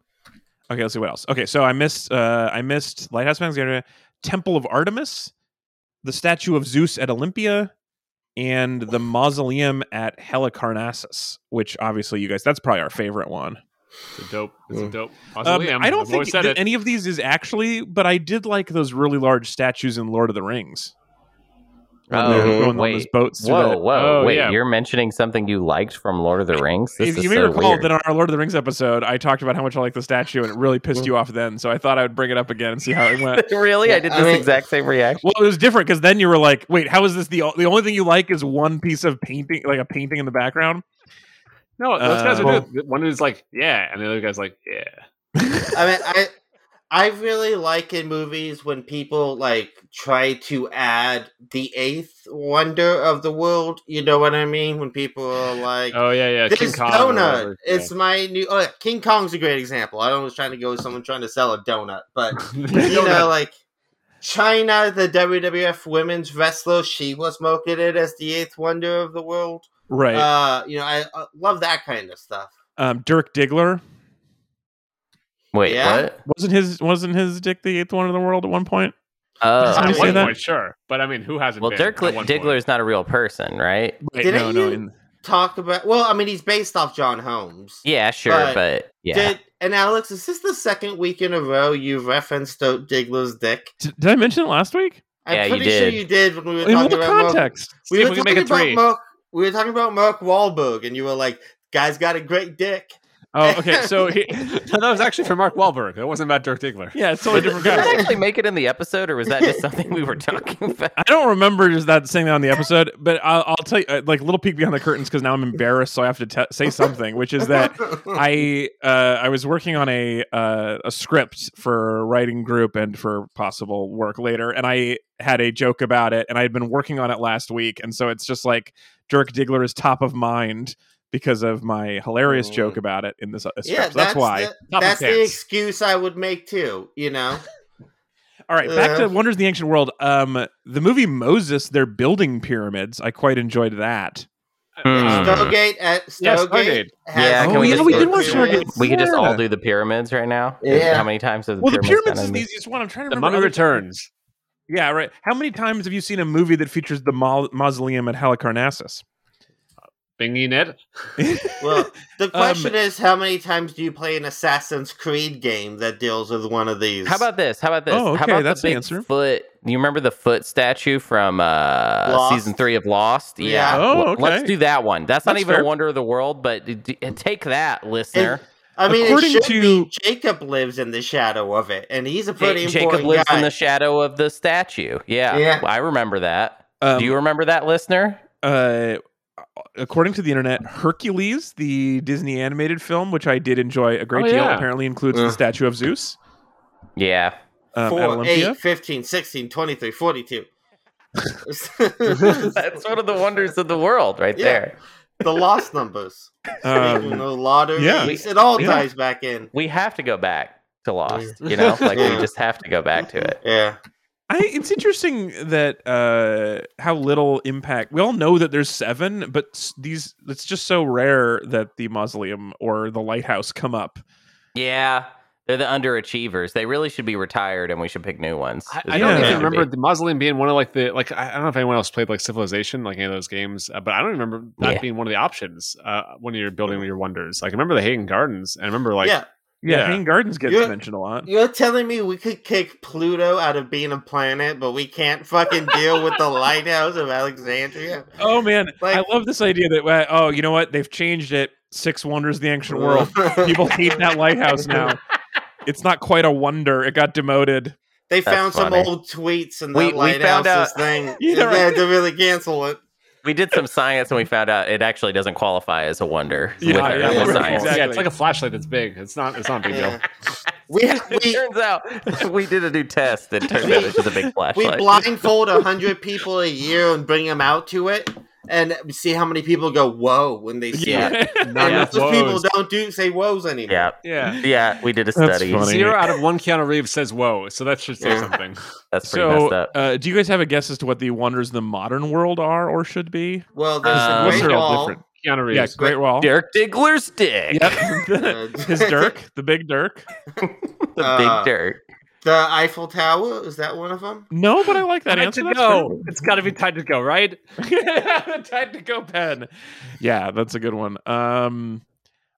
Okay, let's see what else. Okay, so I missed. Uh, I missed Lighthouse of Alexandria, Temple of Artemis, the statue of Zeus at Olympia, and the mausoleum at Halicarnassus. Which obviously you guys, that's probably our favorite one. It's a dope. It's a Mm. dope. Um, mausoleum. I don't I've think always that any of these is actually, but I did like those really large statues in Lord of the Rings. Oh, they're on wait. those boats. Whoa, the- whoa, Oh, wait! yeah. You're mentioning something you liked from Lord of the Rings. This if is you may so recall weird. that on our Lord of the Rings episode, I talked about how much I like the statue, and it really pissed you off then. So I thought I would bring it up again and see how it went. really, I did I this mean- exact same reaction. Well, it was different because then you were like, "Wait, how is this the the only thing you like is one piece of painting, like a painting in the background?" No, those guys Uh, are good. One is like, yeah, and the other guy's like, yeah. I mean, I I really like in movies when people like try to add the eighth wonder of the world. You know what I mean? When people are like, Oh yeah, yeah. King "This Kong donut, whatever. it's my new." Oh, yeah, King Kong's a great example. I was trying to go with someone trying to sell a donut, but Yeah. you know, like Chyna, the WWF women's wrestler, she was marketed as the eighth wonder of the world. Right. Uh, you know, I, I love that kind of stuff. um, Dirk Diggler Wait, yeah. what? wasn't his wasn't his dick the eighth one in the world at one point? Oh, Somebody At say one that? point, sure, but I mean, who hasn't? well, been Dirk at Diggler is not a real person, right? Right, Didn't no, no. you- in- Talk about well, I mean, he's based off John Holmes. Yeah, sure, But but yeah. Did and Alex, is this the second week in a row you've referenced Stoke Diggler's dick? D- did I mention it last week? I'm Yeah, you pretty sure did. you did when we were In talking what about Mark, context? we See if were we can talking make it about three. Mark, we were talking about Mark Wahlberg, and you were like, "Guy's got a great dick." Oh, okay. So he, no, that was actually for Mark Wahlberg. That wasn't about Dirk Diggler. yeah, it's totally Did different that guy. actually make it in the episode, or was that just something we were talking about? I don't remember just that saying that on the episode, but I'll, I'll tell you, uh, like, a little peek behind the curtains because now I'm embarrassed, so I have to te- say something, which is that I uh, I was working on a uh, a script for a writing group and for possible work later, and I had a joke about it, and I had been working on it last week, and so it's just like Dirk Diggler is top of mind because of my hilarious Mm. joke about it in this uh, script. yeah, So that's, why. the, that's the excuse I would make too. You know, All right, back to Uh. Wonders of the Ancient World. Um, the movie Moses, they're building pyramids. I quite enjoyed that. Hmm. Stargate at Stargate. Yeah, Stargate. has Yeah, Oh, can we yeah, just we did watch. Stargate. We could just all do the pyramids right now. Yeah. How many times have the Well, the pyramids pyramids is the the- easiest one. I'm trying to The remember. Mummy other- Returns. Yeah, right. How many times have you seen a movie that features the mau- mausoleum at Halicarnassus? Bingy Net. Well, the Um, question is, how many times do you play an Assassin's Creed game that deals with one of these? How about this? How about this? Oh, okay, How about that's the big answer. Foot. You remember the foot statue from uh, season three of Lost? Yeah. Oh, Well, Let's do that one. That's, not even fair. a wonder of the world, but d- d- take that, listener. I mean, According it to- be Jacob lives in the shadow of it, and he's a Ja- pretty Jacob important lives guy. in the shadow of the statue. Yeah, Yeah. I remember that. Um, do you remember that, listener? uh, according to the internet, Hercules, the Disney animated film, which I did enjoy a great Oh, deal, yeah. apparently includes Uh. the statue of Zeus Yeah. um, 4, Olympia. 8, 15, 16, 23, 42. That's one of the wonders of the world, right Yeah. there. The lost numbers. Um, Speaking of lotteries, yeah. it all Yeah. ties back in. We have to go back to Lost. You know, like we just have to go back to it. Yeah. I, it's interesting that uh, how little impact. We all know that there's seven, but these it's just so rare that the mausoleum or the lighthouse come up. Yeah. They're the underachievers. They really should be retired, and we should pick new ones. I, I don't even remember be. the mausoleum being one of like the like I I don't know if anyone else played like Civilization like any of those games, uh, but I don't remember that Yeah. being one of the options uh, when you're building your wonders. Like I remember the Hagen Gardens, and I remember like yeah. Yeah, Yeah. Hanging Gardens gets You're- mentioned a lot. You're telling me we could kick Pluto out of being a planet, but we can't fucking deal with the lighthouse of Alexandria? Oh man, Like- I love this idea that uh, oh, you know what? They've changed it. Six wonders of the ancient world. People hate that lighthouse now. It's not quite a wonder. It got demoted. They That's found some funny. old tweets and We- that we found lighthouse's out- thing. Yeah, they right. had to really cancel it. We did some science, and we found out it actually doesn't qualify as a wonder. Yeah, with, yeah, with right, science. exactly. yeah, it's like a flashlight that's big. It's not it's not a big deal. We it we turns out we did a new test that turned out it's just a big flashlight. we flashlight. blindfold a hundred people a year and bring them out to it, and see how many people go whoa when they see Yeah. it. Not And enough if those people don't do say woes anymore. yeah, Yeah. yeah, we did a study. Zero out of one Keanu Reeves says whoa, so that should say Yeah. something. That's pretty So, messed up. uh, do you guys have a guess as to what the wonders of the modern world are or should be? Well, there's Uh, the What's Great all Wall. different. Keanu Yeah, Reeves. Great Wall. Dirk Diggler's dick. Yep. Uh, His Dirk, the big Dirk. The Uh, big Dirk. The Eiffel Tower is that one of them? No, but I like that Time answer. to That's go. It's got to be time to go, right? great. Time to go, pen. Yeah, that's a good one. Um,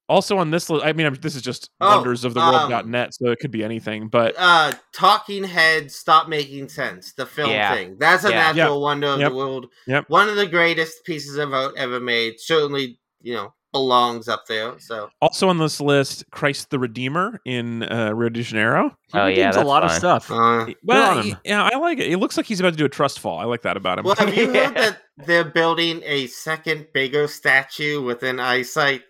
also on this list, I mean, I'm, this is just Oh, wonders of the world um, net, so it could be anything. But Uh, Talking Heads stop making sense. The film Yeah. thing. That's a Yeah. natural wonder of Yep. the world. Yep. One of the greatest pieces of art ever made. Certainly, you know, belongs up there. So also on this list, Christ the Redeemer in uh, Rio de Janeiro. He Oh, yeah, redeems a that's lot of stuff. uh, Well, on him. y- yeah, I like it. It looks like he's about to do a trust fall. I like that about him. well, have you Yeah. heard that they're building a second bigger statue within eyesight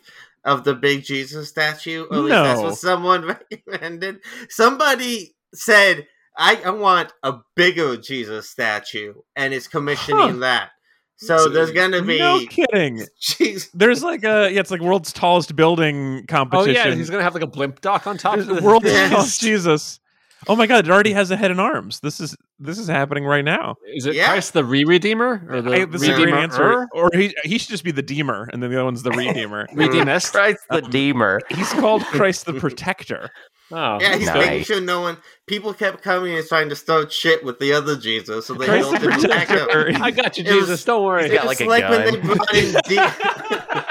of the big Jesus statue? Or at least that's No. what someone recommended. Somebody said, I, I want a bigger Jesus statue, and is commissioning Huh. that. So there's gonna be no kidding. Jesus. There's like a yeah, it's like world's tallest building competition. Oh yeah, he's gonna have like a blimp dock on top. There's of the the world's tallest Jesus. Oh my god, it already has a head and arms. This is this is happening right now. Is it Yeah. Christ the re-redeemer or the I, this is redeemer? answer. Or he he should just be the Deemer, and then the other one's the Redeemer. Redeemest? Christ the um, Deemer. He's called Christ the Protector. Oh, Yeah, he's Nice. making sure no one. People kept coming and trying to start shit with the other Jesus, so they Christ don't the attack him. Protector. I got you, It was- Jesus. Don't worry. He's got It's like a like when they gun. brought in Di- when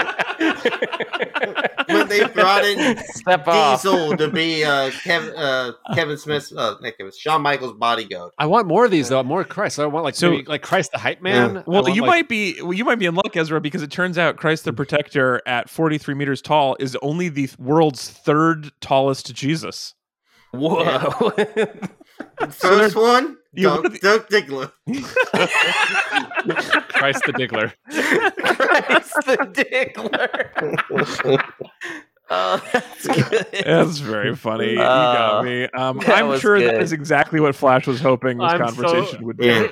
they brought in Step off. Diesel to be uh, Kevin uh, Kevin Smith's uh, not Kevin, Shawn Michaels bodyguard. I want more of these though. More Christ. I want like So- maybe, like Christ the hype man. Yeah. Well, want, you like- might be well, you might be in luck, Ezra, because it turns out Christ the Protector at 43 meters tall is only the world's third tallest Jesus. Whoa. First one, you- Dirk, Dirk Diggler. Christ the Diggler. Christ the Diggler. Oh, that's good. That's very funny. you Uh, got me. Um, I'm sure that good. is exactly what Flash was hoping this I'm so- conversation would be. Yeah.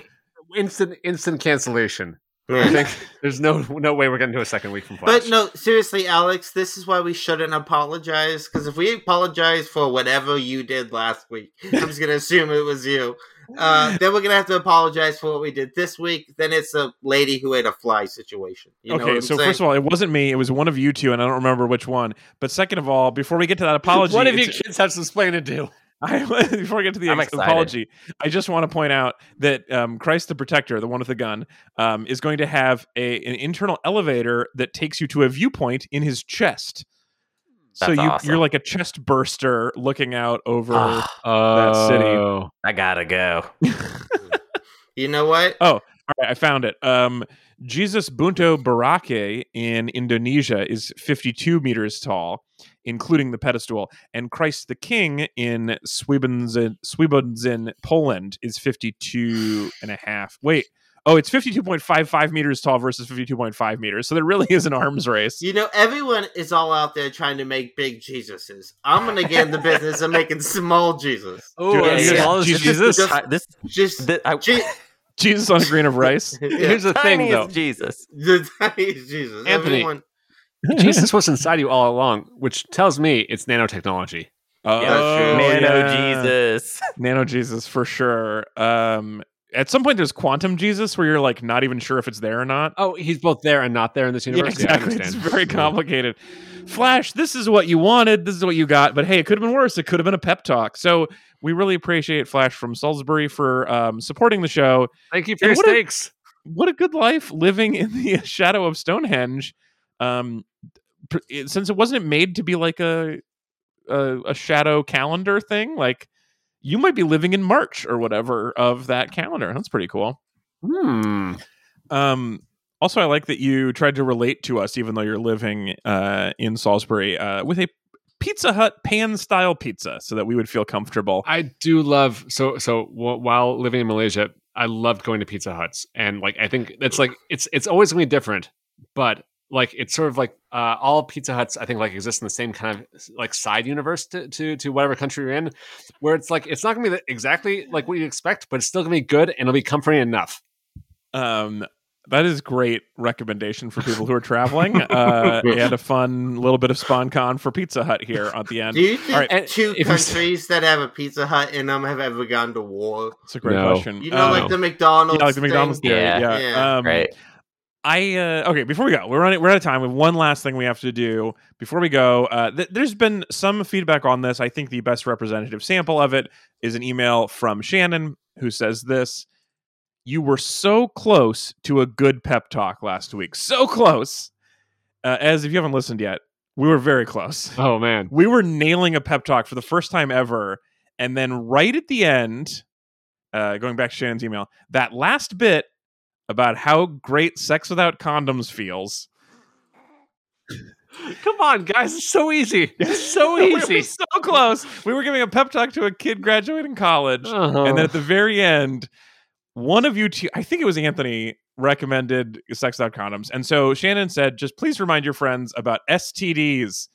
Instant instant cancellation. I think there's no no way we're getting to a second week from Flash. But no, seriously, Alex, this is why we shouldn't apologize. Because if we apologize for whatever you did last week, I'm just gonna assume it was you. Uh, then we're gonna have to apologize for what we did this week. Then it's a lady who ate a fly situation. You know what okay, I'm so saying? first of all, it wasn't me. It was one of you two, and I don't remember which one. But second of all, before we get to that apology, One of you kids have some explaining to do. I, before we get to the ex- apology, I just want to point out that um, Christ the Protector, the one with the gun, um, is going to have a, an internal elevator that takes you to a viewpoint in his chest. So you, awesome. you're like a chest burster looking out over. Oh, city. I gotta go. you know what? Oh, all right, I found it. Um, Jesus Buntu Burake in Indonesia is 52 meters tall, including the pedestal, and Christ the King in Świebodzin, Świebodzin Poland is 52 and a half. Wait, oh, it's 52.55 meters tall versus 52.5 meters. So there really is an arms race. You know, everyone is all out there trying to make big Jesuses. I'm gonna get in the business of making small Jesus. Oh, Dude, yeah, small Jesus- Jesus. just- I- this, Just th- I, Je- Jesus on a grain of rice. yeah, Here's the thing, tiny though. as Jesus. the tiniest Jesus. Anthony. Everyone, Jesus was inside you all along, which tells me it's nanotechnology. Oh, That's true. Nano yeah. Jesus. Nano Jesus for sure. Um, at some point, there's quantum Jesus where you're like not even sure if it's there or not. Oh, he's both there and not there in this Yeah, universe. Yeah, I exactly. it's very complicated. Flash, this is what you wanted. This is what you got. But hey, it could have been worse. It could have been a pep talk. So we really appreciate Flash from Salisbury for um, supporting the show. Thank you for And your what a- What a good life living in the shadow of Stonehenge. Um, since it wasn't made to be like a, a a shadow calendar thing, like you might be living in March or whatever of that calendar. That's pretty cool. Hmm. Um, also, I like that you tried to relate to us, even though you're living uh, in Salisbury, uh, with a Pizza Hut pan style pizza, so that we would feel comfortable. I do love so so w- while living in Malaysia, I loved going to Pizza Huts, and like I think it's like it's it's always gonna be different, but like it's sort of like uh, all Pizza Huts I think like exist in the same kind of like side universe to to, to whatever country you're in, where it's like it's not gonna be exactly like what you expect, but it's still gonna be good and it'll be comforting enough. Um, that is great recommendation for people who are traveling, uh, and a fun little bit of spawn con for Pizza Hut here at the end. Do you think All right, and two if countries that have a Pizza Hut in them have ever gone to war? It's a great No. question. You know, Uh, like the McDonald's. yeah, like the McDonald's thing? theory. Yeah. Yeah, Yeah. Um, right. I uh, okay. Before we go, we're running. We're out of time. We have one last thing we have to do before we go. Uh, th- there's been some feedback on this. I think the best representative sample of it is an email from Shannon who says this: "You were so close to a good pep talk last week. So close. Uh, as if you haven't listened yet, we were very close. Oh man, We were nailing a pep talk for the first time ever, and then right at the end, uh, going back to Shannon's email, that last bit about how great sex without condoms feels. come on, guys, it's so easy. It's so We were easy. so close. We were giving a pep talk to a kid graduating college, Uh-huh. and then at the very end, one of you two, I think it was Anthony, recommended sex without condoms, and so Shannon said, "Just please remind your friends about STDs."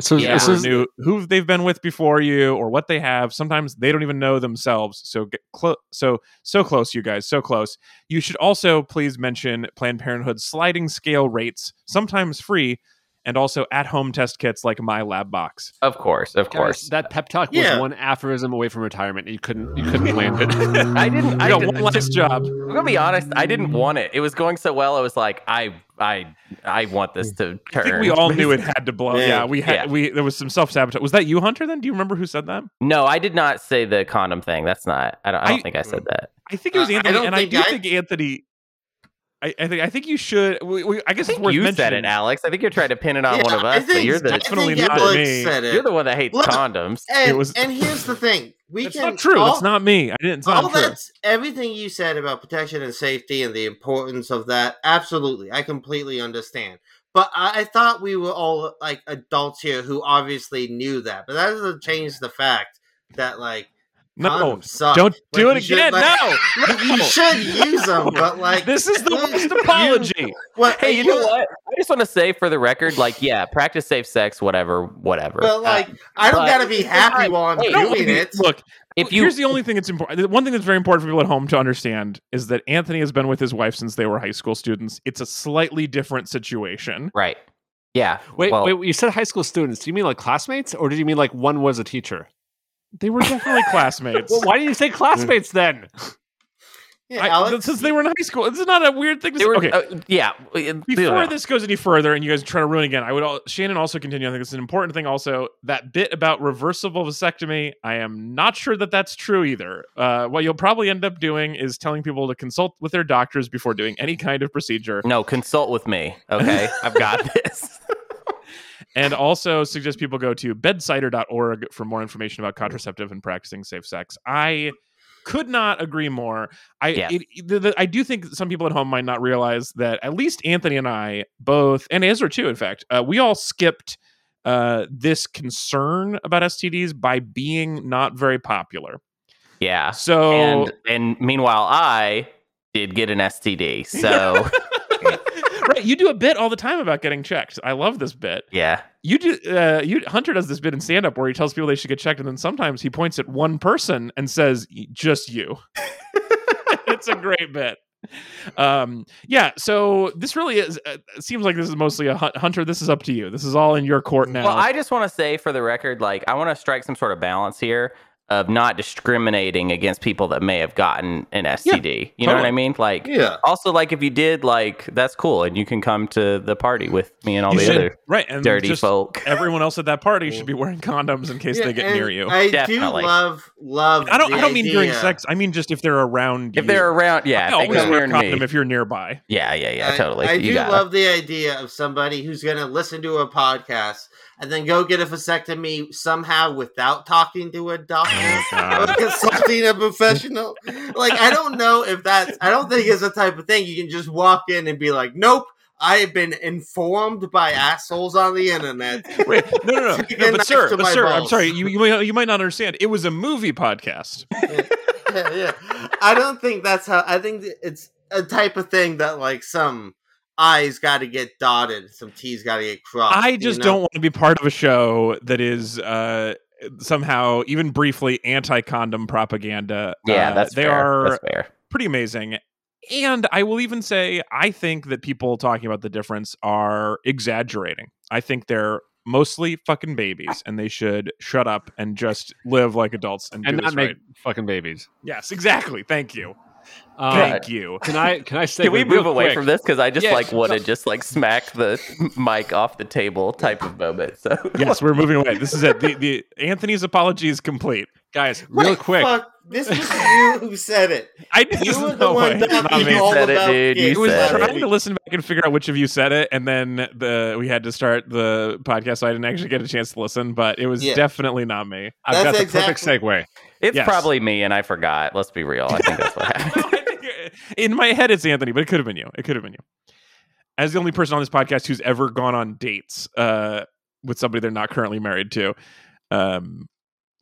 So Yeah. this is knew who they've been with before you or what they have. Sometimes they don't even know themselves. So get close. So so close, you guys. So close. You should also please mention Planned Parenthood's sliding scale rates, sometimes free, and also at home test kits like My Lab Box. Of course, of Guys, course. that pep talk was one aphorism away from retirement. You couldn't you couldn't land it. I didn't. I got didn't one last job. I'm gonna be honest. I didn't want it. It was going so well. I was like, I, I, I want this to I turn. think we all knew it had to blow. Yeah. Yeah, we had Yeah. we there was some self sabotage. Was that you, Hunter? Then do you remember who said that? No, I did not say the condom thing. That's not. I don't. I don't I- think I said that. I think it was Uh, I Anthony, don't and I do I- think Anthony. I, I think I think you should. We, we, I guess I it's worth you said mentioning. it, Alex. I think you're trying to pin it on Yeah, one of us, but think- you're the Definitely not me. Said it. you're the one that hates Look, condoms. and, It was- and here's the thing: we It's can not true. all- It's not me. I didn't. It's all not that's everything you said about protection and safety and the importance of that. Absolutely, I completely understand. But I, I thought we were all like adults here who obviously knew that. But that doesn't change the fact that like No, condoms suck. don't do Like, it you should, again. like- no, Look, you should use them, but like this is the worst apology. Well, Hey, you know what? I just want to say for the record, like, yeah, practice safe sex, whatever, whatever. But uh, like, I don't gotta be happy while I'm Hey, No, doing it. Look, if you here's the only thing that's important. One thing that's very important for people at home to understand is that Anthony has been with his wife since they were high school students. It's a slightly different situation. right, yeah. wait, well, wait, you said high school students. Do you mean like classmates, or did you mean like one was a teacher? They were definitely classmates. Well, why did you say classmates then? Yeah, I- Alex, since they were in high school, this is not a weird thing to say. were, okay, uh, yeah. before this goes any further and you guys try to ruin again, I would all, Shannon also continue. I think it's an important thing. Also, that bit about reversible vasectomy, I am not sure that that's true either. Uh, what you'll probably end up doing is telling people to consult with their doctors before doing any kind of procedure, No, consult with me. Okay, I've got this. And also suggest people go to bedsider.org for more information about contraceptive and practicing safe sex. I could not agree more. I Yeah. it, the, the, I do think some people at home might not realize that at least Anthony and I both, and Ezra too, in fact, uh, we all skipped uh, this concern about STDs by being not very popular. Yeah. So And and meanwhile, I did get an STD. So right, you do a bit all the time about getting checked. I love this bit. yeah, You do. Uh, you Hunter does this bit in stand up where he tells people they should get checked, and then sometimes he points at one person and says, "Just you." it's a great bit. Um, yeah. So this really is. Uh, seems like this is mostly a Hun- Hunter. This is up to you. This is all in your court now. Well, I just want to say for the record, like, I want to strike some sort of balance here of not discriminating against people that may have gotten an STD. you know what. I mean? Like, yeah. also, like, if you did, like, that's cool, and you can come to the party with me and all You the should- other right, and dirty just folk. everyone else at that party should be wearing condoms in case Yeah, they get near you. I, I Definitely. do love love. I don't. the I don't mean during sex. I mean just if they're around. If you. they're around, yeah, I always wear a condom me. if you're nearby. Yeah, yeah, yeah, I- totally. I, you do got love the idea of somebody who's going to listen to a podcast and then go get a vasectomy somehow without talking to a doctor oh, or consulting a professional. Like, I don't know if that's, I don't think it's the type of thing you can just walk in and be like, nope. I have been informed by assholes on the internet. Wait, no, no, no, no but sir, but sir, I'm sorry. You you might, you might not understand. It was a movie podcast. yeah, yeah. I don't think that's how. I think it's a type of thing that like some I's got to get dotted, some T's got to get crossed. I you just know? don't want to be part of a show that is uh, somehow even briefly anti-condom propaganda. Yeah, Uh, that's they fair. are That's fair. pretty amazing. And I will even say, I think that people talking about the difference are exaggerating. I think they're mostly fucking babies, and they should shut up and just live like adults and, and do not this make right. fucking babies. Yes, exactly. Thank you. Um, Thank you. Can I can I say Can we move away from this? Because I just Yeah, like want to so- just like smack the mic off the table type of moment. So Yes, we're moving away. This is it. The, the Anthony's apology is complete. guys? Real Wait, quick, Fuck, this was you who said it. I this You were the no one way. talking Not me. all said it, about dude. You kids. I was said it. trying to listen back and figure out which of you said it, and then the we had to start the podcast, so I didn't actually get a chance to listen. But it was Yeah. definitely not me. I've That's got the exactly- perfect segue. it's Yes. probably me, and I forgot. Let's be real. I think that's what happened. In my head, it's Anthony, but it could have been you. It could have been you. As the only person on this podcast who's ever gone on dates uh, with somebody they're not currently married to, um,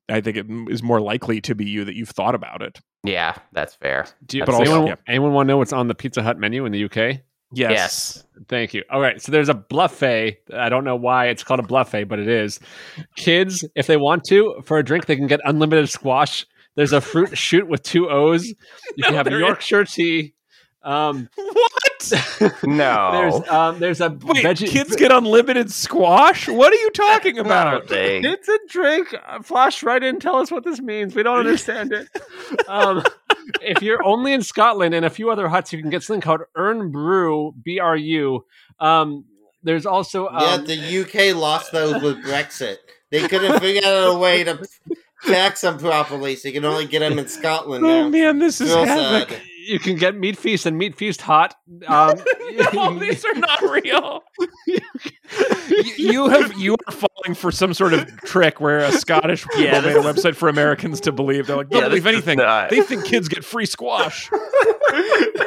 I think it is more likely to be you that you've thought about it. Yeah, that's fair. Do you, That's does fair. anyone, Yeah. anyone want to know what's on the Pizza Hut menu in the UK? Yes. Yes. Thank you. All right. So there's a buffet. I don't know why it's called a buffet, but it is. Kids, if they want to, for a drink, they can get unlimited squash. There's a fruit shoot with two O's. You can No, have there is- Yorkshire tea. Um, What? No. there's um, there's a Wait, veggie. kids get unlimited squash? What are you talking about? Dang. It's a drink. Uh, Flash right in. Tell us what this means. We don't understand it. Um, if you're only in Scotland and a few other huts, you can get something called Irn-Bru, B R U. Um, there's also yeah, um, the UK lost those with Brexit. They couldn't figure out a way to tax them properly, so you can only get them in Scotland Oh now. man, this is Real havoc. sad. you can get Meat Feast and Meat Feast hot. Um, no, these are not real. you, you have you are falling for some sort of trick where a Scottish people Yeah, made a website for Americans to believe they're like, don't Yeah, believe anything. not- They think kids get free squash.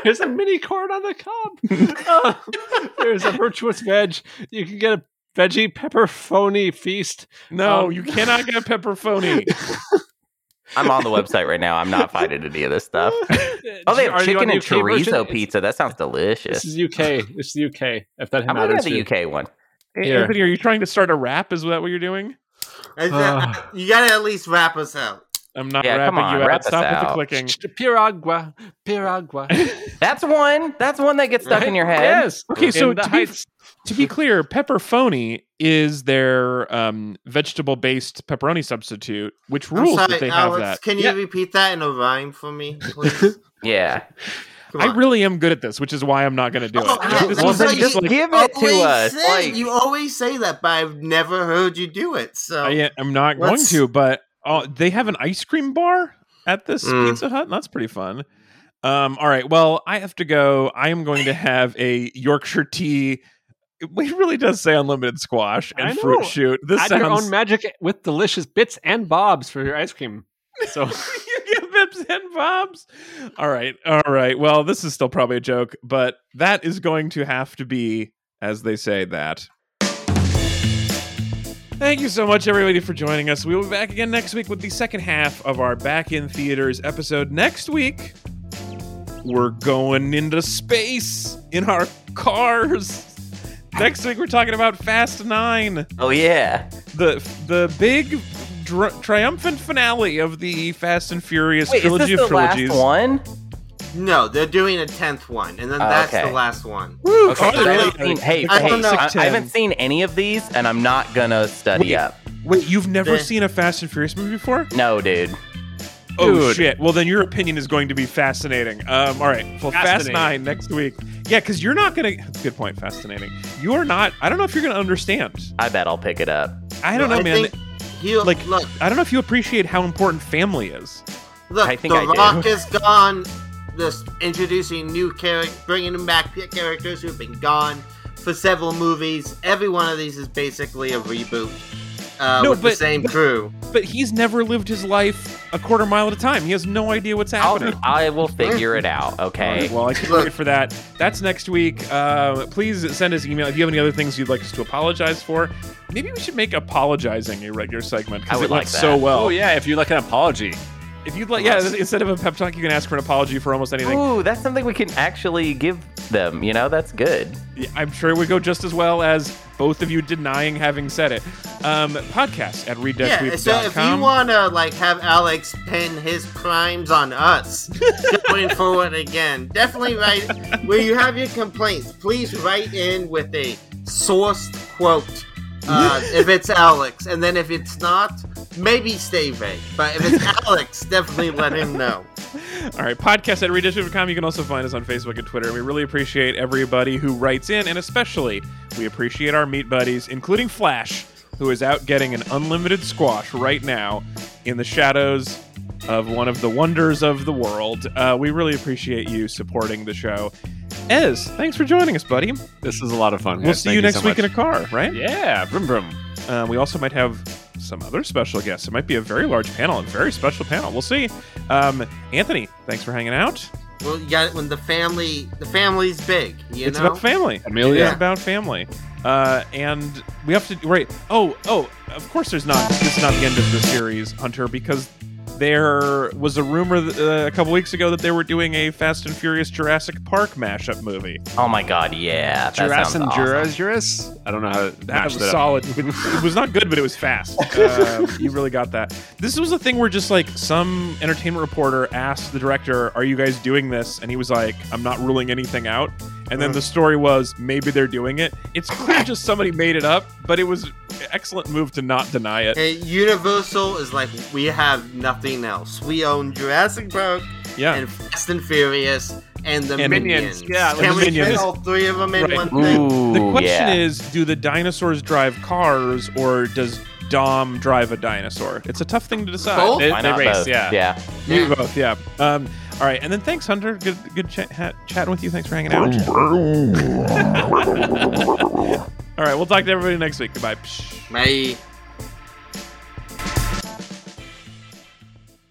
there's a mini corn on the cob. Uh, there's a virtuous veg. You can get a veggie pepperoni feast. No, Um, you cannot get a pepperoni. I'm on the website right now. I'm not finding any of this stuff. Oh, they have Are chicken and UK chorizo It's- pizza. That sounds delicious. This is UK. This is UK. If that I'm looking matters. at the. UK one. Here. Anthony, are you trying to start a rap? Is that what you're doing? Uh. you gotta at least wrap us out. I'm not Yeah, come rapping on, you rap out. us Stop with the out. clicking. Piragua. Piragua. That's one. That's one that gets stuck in your head. Yes. Okay, so In the to be, heights. to be clear, pepperoni is their um, vegetable-based pepperoni substitute, which rules sorry, that they have that. can you Yeah. repeat that in a rhyme for me, please? Yeah. I really am good at this, which is why I'm not going to do Oh, it. yeah, well, is just like- give it to us. say- Like, you always say that, but I've never heard you do it. So I am not going to, but uh, they have an ice cream bar at this Mm. Pizza Hut. and That's pretty fun. Um, all right, well, I have to go. I am going to have a Yorkshire tea. It really does say unlimited squash and fruit shoot. This Add sounds. your own magic with delicious bits and bobs for your ice cream. So you get bips and bobs. All right, all right. Well, this is still probably a joke, but that is going to have to be, as they say, that. Thank you so much, everybody, for joining us. We will be back again next week with the second half of our Back in Theaters episode. Next week, we're going into space in our cars. Next week, we're talking about Fast Nine oh yeah. the the big dr- triumphant finale of the Fast and Furious Wait, is trilogy this of the last one? No, they're doing a tenth one, and then Oh, that's okay. the last one. Woo, Okay, oh, 'cause I really? haven't seen, hey, I hey. I, I haven't seen any of these, and I'm not gonna study Wait. up. Wait, you've never The- seen a Fast and Furious movie before? No, dude. Oh Dude. shit! Well, then your opinion is going to be fascinating. Um, all right, well, Fast Nine next week. Yeah, because you're not gonna. Good point. Fascinating. You are not. I don't know if you're gonna understand. I bet I'll pick it up. I don't know, I man. Think he'll, Like- look, I don't know if you appreciate how important family is. look. I think the I do. Rock is gone. This introducing new characters, bringing them back characters who've been gone for several movies. Every one of these is basically a reboot uh, No, with the but- same crew. But he's never lived his life a quarter mile at a time. He has no idea what's I'll, happening. I will figure it out. Okay. right, well, I can't wait for that. That's next week. Uh, please send us an email if you have any other things you'd like us to apologize for. Maybe we should make apologizing a regular segment because would it went like so well. Oh yeah, if you like an apology. If you'd like, yeah, instead of a pep talk, you can ask for an apology for almost anything. Ooh, that's something we can actually give them. You know, that's good. Yeah, I'm sure it would go just as well as both of you denying having said it. Um, podcast at Yeah, so if you want to like have Alex pin his crimes on us going forward again, definitely write where you have your complaints. Please write in with a sourced quote. Uh, if it's Alex, and then if it's not, maybe stay vague. But if it's Alex, definitely let him know. All right, podcast at readdish.com. You can also find us on Facebook and Twitter. We really appreciate everybody who writes in, and especially we appreciate our meat buddies, including Flash, who is out getting an unlimited squash right now in the shadows of one of the wonders of the world. Uh, we really appreciate you supporting the show. Ez, thanks for joining us, buddy. This is a lot of fun. We'll guys. see Thank you next so week in a car, right? Yeah, brum brum. Uh, we also might have some other special guests. It might be a very large panel, a very special panel. We'll see. Um, Anthony, thanks for hanging out. Well, you got it when the family, the family's big. You it's know, about family. Amelia. It is about family. Uh, and we have to right. Oh, oh. Of course, there's not. This is not the end of the series, Hunter, because there was a rumor th- uh, a couple weeks ago that they were doing a Fast and Furious Jurassic Park mashup movie. Oh my god, yeah. Jurassic Juras sounds and awesome. Juras, Juras. I don't know how to That match was that up. solid. it was not good, but it was fast. Um, you really got that. This was a thing where just like some entertainment reporter asked the director, "Are you guys doing this?" And he was like, "I'm not ruling anything out." And then the story was maybe they're doing it. It's clear just somebody made it up, but it was an excellent move to not deny it. And Universal is like we have nothing else. We own Jurassic Park Yeah. and Fast and Furious and the And Minions. Minions. Yeah, can the we Minions. fit all three of them in Right. one thing? Ooh, the question yeah. is, do the dinosaurs drive cars or does Dom drive a dinosaur? It's a tough thing to decide. Both? They, Why they race, both? yeah. Yeah. Maybe both, yeah. Um, all right, and then thanks, Hunter. Good, good chat, ha- chatting with you. Thanks for hanging out. All right, we'll talk to everybody next week. Goodbye. Bye.